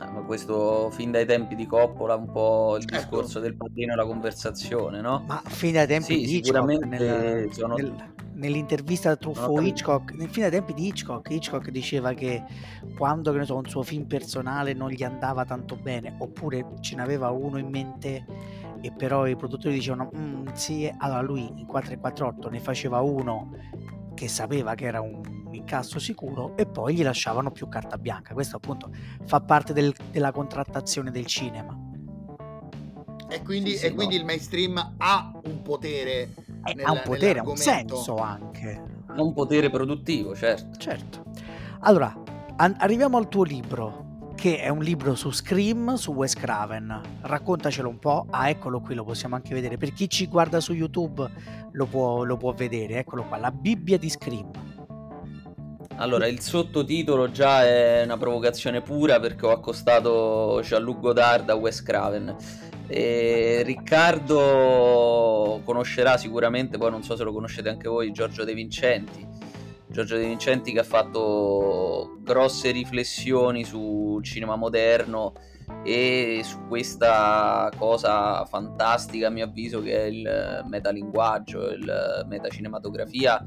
Eh, ma questo fin dai tempi di Coppola, un po' il Certo. discorso del padrino e la conversazione, no? Ma fin dai tempi Sì, di Hitchcock, sicuramente nel- sono- nel- nell'intervista a Sono Truffaut capito. Hitchcock, nel fin dai tempi di Hitchcock, Hitchcock diceva che quando che ne so, un suo film personale non gli andava tanto bene, oppure ce n'aveva uno in mente e però i produttori dicevano "Mm, sì, allora lui in 448 ne faceva uno che sapeva che era un incasso sicuro e poi gli lasciavano più carta bianca. Questo appunto fa parte del- della contrattazione del cinema. E quindi, Sì, sì, e quindi no. il mainstream ha un potere. Eh, nel- ha un potere, ha un senso anche. Ha un potere produttivo, certo. Certo. Allora, an- arriviamo al tuo libro, che è un libro su Scream, su Wes Craven. Raccontacelo un po'. Ah, eccolo qui, lo possiamo anche vedere. Per chi ci guarda su YouTube lo può, lo può vedere. Eccolo qua, la Bibbia di Scream. Allora, il sottotitolo già è una provocazione pura perché ho accostato Jean-Luc Godard a Wes Craven. E Riccardo conoscerà sicuramente, poi non so se lo conoscete anche voi, Giorgio De Vincenti. Giorgio De Vincenti che ha fatto grosse riflessioni sul cinema moderno e su questa cosa fantastica, a mio avviso, che è il metalinguaggio, il metacinematografia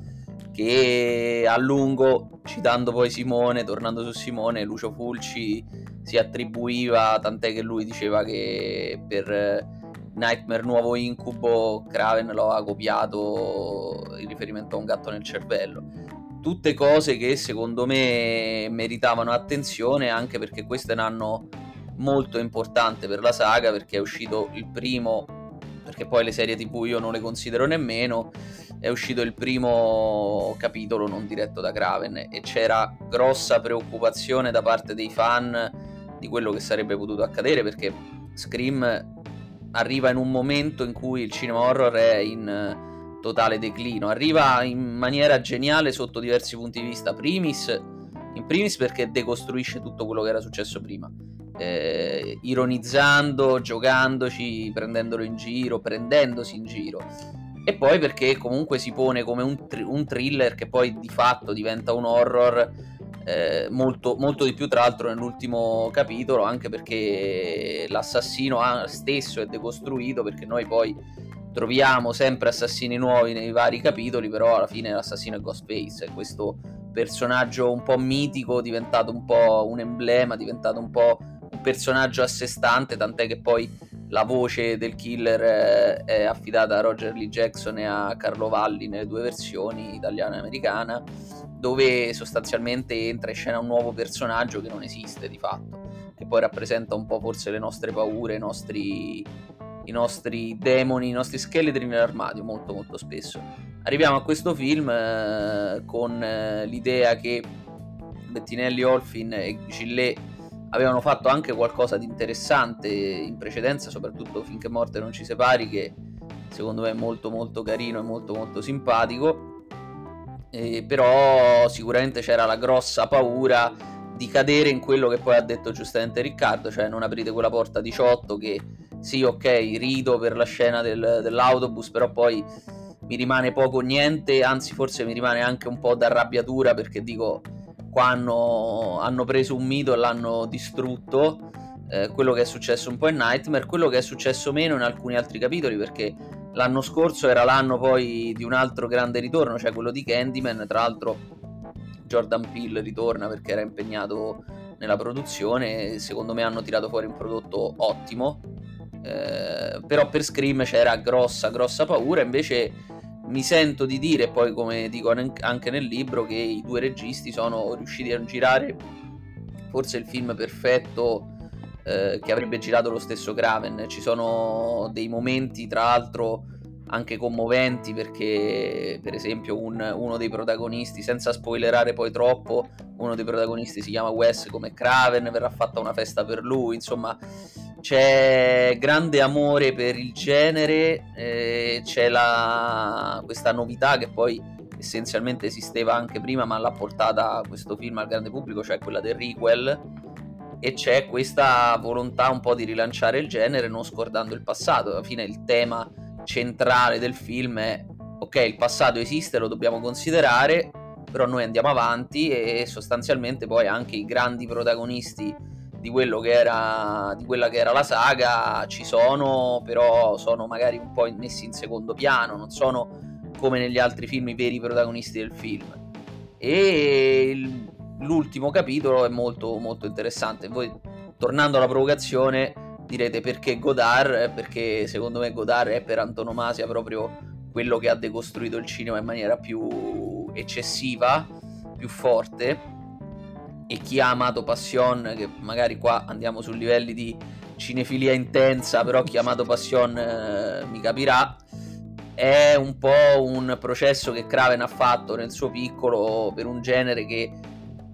che a lungo, citando poi Simone, tornando su Simone, Lucio Fulci si attribuiva, tant'è che lui diceva che per Nightmare Nuovo Incubo Craven lo ha copiato in riferimento a un gatto nel cervello. Tutte cose che secondo me meritavano attenzione anche perché questo è un anno molto importante per la saga perché è uscito il primo, perché poi le serie tv io non le considero nemmeno, è uscito il primo capitolo non diretto da Craven e c'era grossa preoccupazione da parte dei fan di quello che sarebbe potuto accadere perché Scream arriva in un momento in cui il cinema horror è in totale declino, arriva in maniera geniale sotto diversi punti di vista, primis, in primis perché decostruisce tutto quello che era successo prima. eh, ironizzando, giocandoci, prendendolo in giro, prendendosi in giro. E poi perché comunque si pone come un, thr- un thriller che poi di fatto diventa un horror eh, molto, molto di più tra l'altro nell'ultimo capitolo, anche perché l'assassino stesso è decostruito, perché noi poi troviamo sempre assassini nuovi nei vari capitoli, però alla fine l'assassino è Ghostface, è questo personaggio un po' mitico, diventato un po' un emblema, diventato un po' un personaggio a sé stante, tant'è che poi la voce del killer è, è affidata a Roger Lee Jackson e a Carlo Valli nelle due versioni, italiana e americana, dove sostanzialmente entra in scena un nuovo personaggio che non esiste di fatto, che poi rappresenta un po' forse le nostre paure, i nostri i nostri demoni, i nostri scheletri nell'armadio molto molto spesso. Arriviamo a questo film eh, con eh, l'idea che Bettinelli, Olfin e Gillet avevano fatto anche qualcosa di interessante in precedenza, soprattutto finché morte non ci separi, che secondo me è molto molto carino e molto molto simpatico. Eh, però sicuramente c'era la grossa paura di cadere in quello che poi ha detto giustamente Riccardo, cioè non aprite quella porta 18 che sì, ok, rido per la scena del, dell'autobus, però poi mi rimane poco niente, anzi forse mi rimane anche un po' d'arrabbiatura perché dico, qua hanno, hanno preso un mito e l'hanno distrutto, eh, quello che è successo un po' in Nightmare, quello che è successo meno in alcuni altri capitoli perché l'anno scorso era l'anno poi di un altro grande ritorno, cioè quello di Candyman, tra l'altro Jordan Peele ritorna perché era impegnato nella produzione, secondo me hanno tirato fuori un prodotto ottimo, eh, però per Scream c'era grossa grossa paura invece mi sento di dire poi come dico anche nel libro che i due registi sono riusciti a girare forse il film perfetto eh, che avrebbe girato lo stesso Graven. Ci sono dei momenti tra l'altro anche commoventi perché per esempio un, uno dei protagonisti senza spoilerare poi troppo uno dei protagonisti si chiama Wes come Craven verrà fatta una festa per lui insomma c'è grande amore per il genere, eh, c'è la, questa novità che poi essenzialmente esisteva anche prima ma l'ha portata questo film al grande pubblico, cioè quella del requel e c'è questa volontà un po' di rilanciare il genere non scordando il passato, alla fine il tema centrale del film è ok il passato esiste, lo dobbiamo considerare, però noi andiamo avanti e sostanzialmente poi anche i grandi protagonisti di, quello che era, di quella che era la saga ci sono, però sono magari un po' messi in secondo piano, non sono come negli altri film i veri protagonisti del film. E il, l'ultimo capitolo è molto, molto interessante. Voi, tornando alla provocazione, direte perché Godard? Perché secondo me Godard è per antonomasia proprio quello che ha decostruito il cinema in maniera più eccessiva, più forte e chi ha amato Passion, che magari qua andiamo su livelli di cinefilia intensa, però chi ha amato Passion eh, mi capirà, è un po' un processo che Craven ha fatto nel suo piccolo per un genere che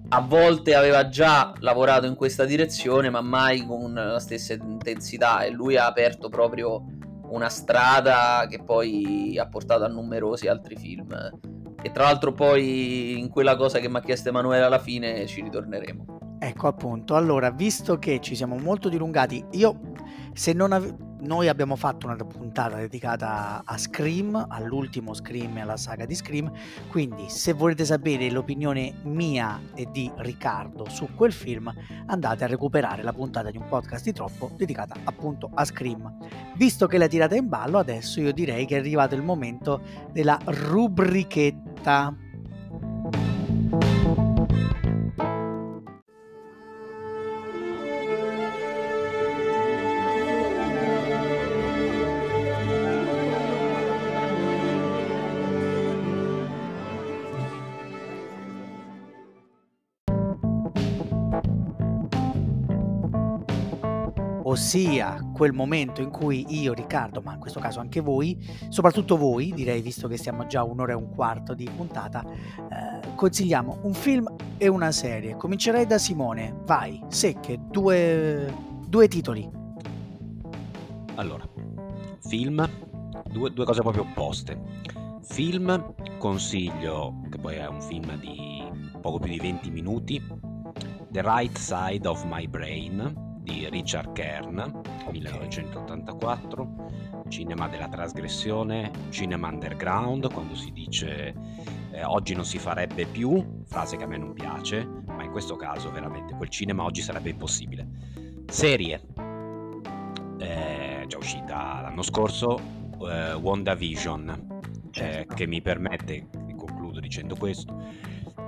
a volte aveva già lavorato in questa direzione, ma mai con la stessa intensità. E lui ha aperto proprio una strada che poi ha portato a numerosi altri film. E tra l'altro poi in quella cosa che mi ha chiesto Emanuele alla fine ci ritorneremo. Ecco appunto, allora visto che ci siamo molto dilungati, io se non ave- noi abbiamo fatto una puntata dedicata a Scream, all'ultimo Scream e alla saga di Scream, quindi se volete sapere l'opinione mia e di Riccardo su quel film, andate a recuperare la puntata di un podcast di troppo dedicata appunto a Scream. Visto che la tirata in ballo, adesso io direi che è arrivato il momento della rubrichetta. Ossia quel momento in cui io, Riccardo, ma in questo caso anche voi, soprattutto voi, direi visto che siamo già un'ora e un quarto di puntata, eh, consigliamo un film e una serie. Comincerei da Simone, vai, secche, due, due titoli. Allora, film, due, due cose proprio opposte. Film, consiglio, che poi è un film di poco più di 20 minuti, The Right Side of My Brain, di Richard Kern, okay. 1984, cinema della trasgressione, cinema underground, quando si dice eh, oggi non si farebbe più, frase che a me non piace, ma questo caso veramente quel cinema oggi sarebbe impossibile. Serie, eh, già uscita l'anno scorso, eh, WandaVision, eh, certo. che mi permette, concludo dicendo questo,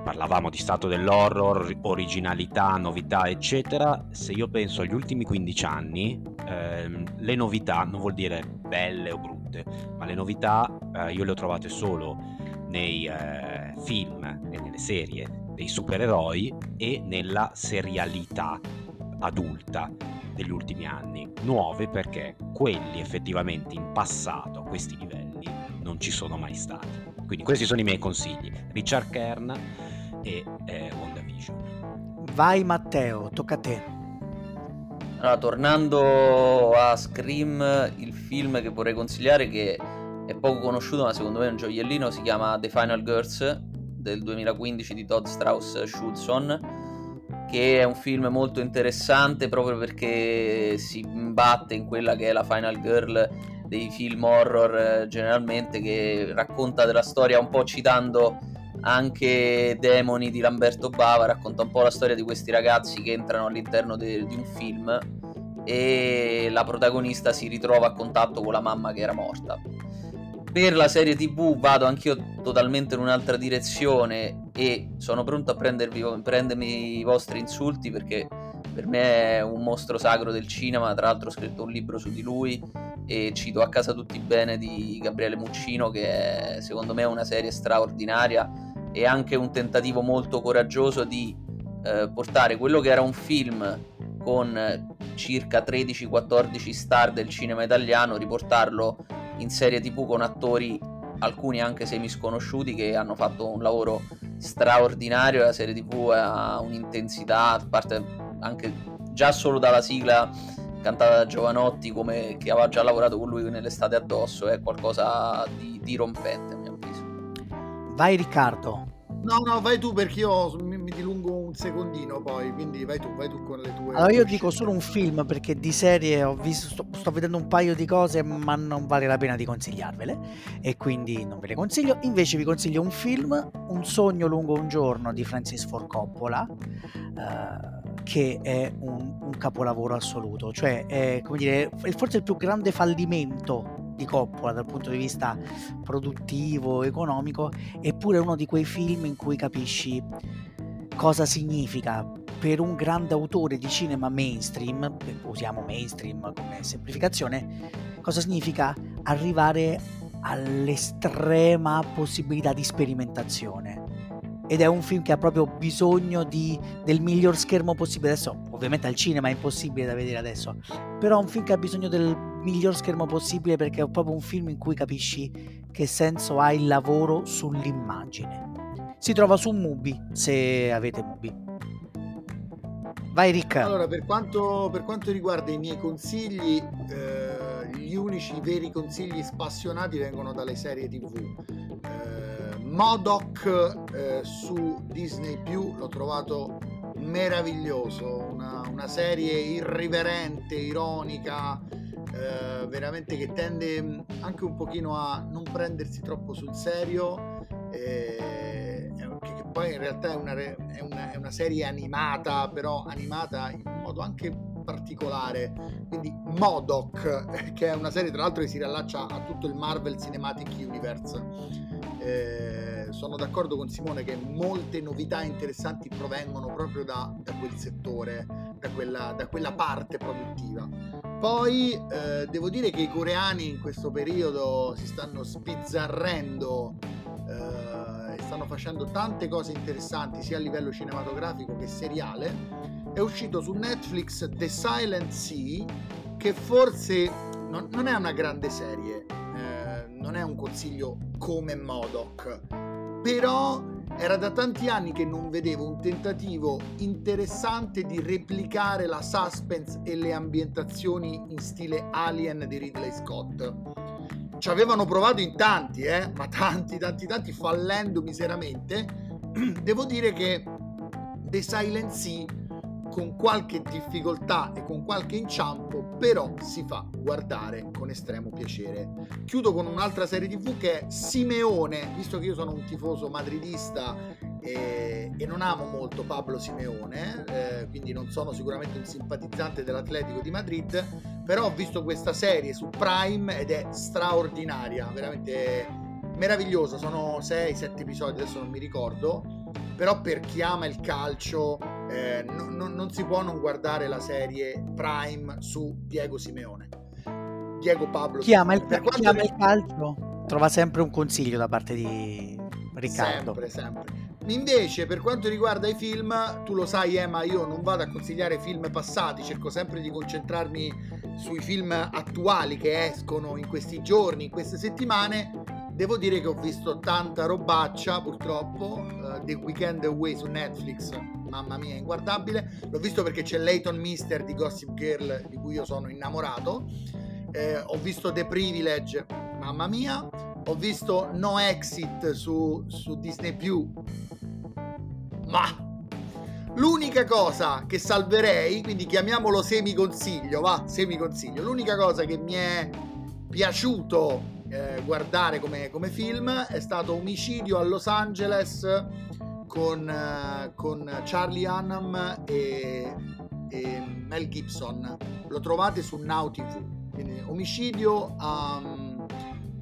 parlavamo di stato dell'horror, originalità, novità, eccetera. Se io penso agli ultimi 15 anni, ehm, le novità non vuol dire belle o brutte, ma le novità eh, io le ho trovate solo nei eh, film e nelle serie dei supereroi e nella serialità adulta degli ultimi anni. Nuove perché quelli effettivamente in passato a questi livelli non ci sono mai stati. Quindi questi sono i miei consigli. Richard Kern e eh, WandaVision. Vai Matteo, tocca a te. Allora, tornando a Scream, il film che vorrei consigliare che è poco conosciuto ma secondo me è un gioiellino, si chiama The Final Girls del 2015 di Todd Strauss Schulson che è un film molto interessante proprio perché si imbatte in quella che è la Final Girl dei film horror eh, generalmente che racconta della storia un po' citando anche Demoni di Lamberto Bava, racconta un po' la storia di questi ragazzi che entrano all'interno de- di un film e la protagonista si ritrova a contatto con la mamma che era morta. Per la serie TV vado anch'io totalmente in un'altra direzione e sono pronto a prendermi i vostri insulti perché per me è un mostro sacro del cinema, tra l'altro ho scritto un libro su di lui e cito A casa tutti bene di Gabriele Muccino che è, secondo me è una serie straordinaria e anche un tentativo molto coraggioso di eh, portare quello che era un film con circa 13-14 star del cinema italiano, riportarlo in serie tv con attori alcuni anche semi sconosciuti che hanno fatto un lavoro straordinario. La serie tv ha un'intensità a parte anche già solo dalla sigla cantata da Giovanotti come che aveva già lavorato con lui nell'estate addosso è qualcosa di, di rompente vai Riccardo. No, no, vai tu perché io mi, mi, dilungo un secondino poi, quindi vai tu, vai tu con le tue... Allora io dico solo un film perché di serie ho visto, sto, sto, vedendo un paio di cose ma non vale la pena di consigliarvele e quindi non ve le consiglio. Invece vi consiglio un film, Un sogno lungo un giorno di Francis Ford Coppola, eh, che è un, un, capolavoro assoluto, cioè è come dire, forse il più grande fallimento di Coppola dal punto di vista produttivo, economico, eppure uno di quei film in cui capisci cosa significa per un grande autore di cinema mainstream, usiamo mainstream come semplificazione, cosa significa arrivare all'estrema possibilità di sperimentazione. Ed è un film che ha proprio bisogno di, del miglior schermo possibile. Adesso, ovviamente al cinema è impossibile da vedere adesso, però è un film che ha bisogno del miglior schermo possibile perché è proprio un film in cui capisci che senso ha il lavoro sull'immagine. Si trova su Mubi se avete Mubi. Vai Ricca. Allora, per quanto, per quanto riguarda i miei consigli, eh, gli unici veri consigli spassionati vengono dalle serie TV. Eh, Modoc eh, su Disney l'ho trovato meraviglioso, una, una serie irriverente, ironica, eh, veramente che tende anche un pochino a non prendersi troppo sul serio eh, che, che, poi in realtà è una, è, una, è una, serie animata però animata in modo anche particolare. Quindi Modoc che è una serie tra l'altro che si riallaccia a tutto il Marvel Cinematic Universe. Eh, sono d'accordo con Simone che molte novità interessanti provengono proprio da, da quel settore da quella, da quella parte produttiva poi eh, devo dire che i coreani in questo periodo si stanno spizzarrendo eh, e stanno facendo tante cose interessanti sia a livello cinematografico che seriale. È uscito su Netflix The Silent Sea, che forse non, non è una grande serie, eh, non è un consiglio come Modoc, però era da tanti anni che non vedevo un tentativo interessante di replicare la suspense e le ambientazioni in stile Alien di Ridley Scott. Ci avevano provato in tanti, eh? ma tanti, tanti, tanti, fallendo miseramente. *clears throat* Devo dire che The Silent Sea con qualche difficoltà e con qualche inciampo, però si fa guardare con estremo piacere. Chiudo con un'altra serie TV che è Simeone, visto che io sono un tifoso madridista e, e non amo molto Pablo Simeone, eh, quindi non sono sicuramente un simpatizzante dell'Atletico di Madrid, però ho visto questa serie su Prime ed è straordinaria, veramente meravigliosa, sono 6-7 episodi, adesso non mi ricordo, però per chi ama il calcio eh, no, no, non si può non guardare la serie Prime su Diego Simeone. Diego Pablo chi ama, il, chi ama il calcio trova sempre un consiglio da parte di Riccardo. Sempre, sempre. Invece, per quanto riguarda i film, tu lo sai, Emma, io non vado a consigliare film passati, cerco sempre di concentrarmi sui film attuali che escono in questi giorni, in queste settimane. Devo dire che ho visto tanta robaccia, purtroppo. Uh, The Weekend Away su Netflix, mamma mia, inguardabile. L'ho visto perché c'è Leighton Mister di Gossip Girl, di cui io sono innamorato. Eh, ho visto The Privilege, mamma mia. Ho visto No Exit su, su Disney ma l'unica cosa che salverei, quindi chiamiamolo semi-consiglio, va, semi-consiglio, l'unica cosa che mi è piaciuto eh, guardare come, come, film è stato Omicidio a Los Angeles con, eh, con Charlie Hunnam e, e, Mel Gibson. Lo trovate su Now TV. Quindi, Omicidio a,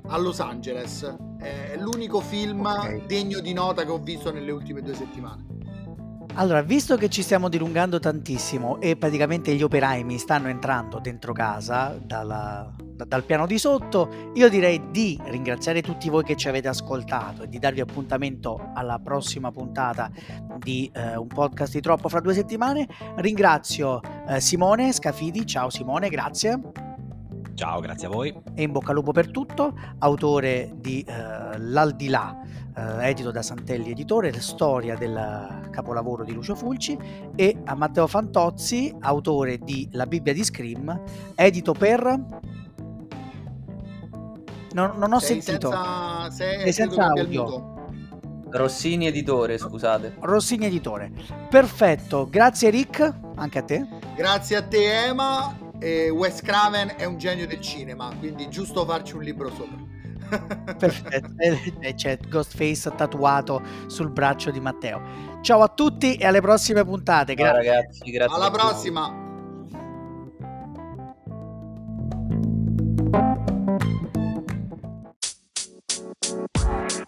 a Los Angeles. È l'unico film okay. degno di nota che ho visto nelle ultime due settimane. Allora, visto che ci stiamo dilungando tantissimo e praticamente gli operai mi stanno entrando dentro casa dalla, da, dal piano di sotto, io direi di ringraziare tutti voi che ci avete ascoltato e di darvi appuntamento alla prossima puntata di eh, un podcast di troppo fra due settimane. Ringrazio eh, Simone Scafidi, ciao Simone, grazie. Ciao, grazie a voi. E in bocca al lupo per tutto, autore di eh, L'Aldilà eh, edito da Santelli Editore, storia del capolavoro di Lucio Fulci, e a Matteo Fantozzi, autore di La Bibbia di Scream, edito per... Non, non ho sei sentito. Senza, sei, sei senza audio. Rossini Editore, scusate. Rossini Editore. Perfetto, grazie Rick, anche a te. Grazie a te Emma. Eh, Wes Craven è un genio del cinema, quindi giusto farci un libro sopra. *laughs* Perfetto, eh, eh, c'è Ghostface tatuato sul braccio di Matteo. Ciao a tutti e alle prossime puntate. Grazie. Ciao ragazzi, grazie. Alla prossima. Tutti. Bye.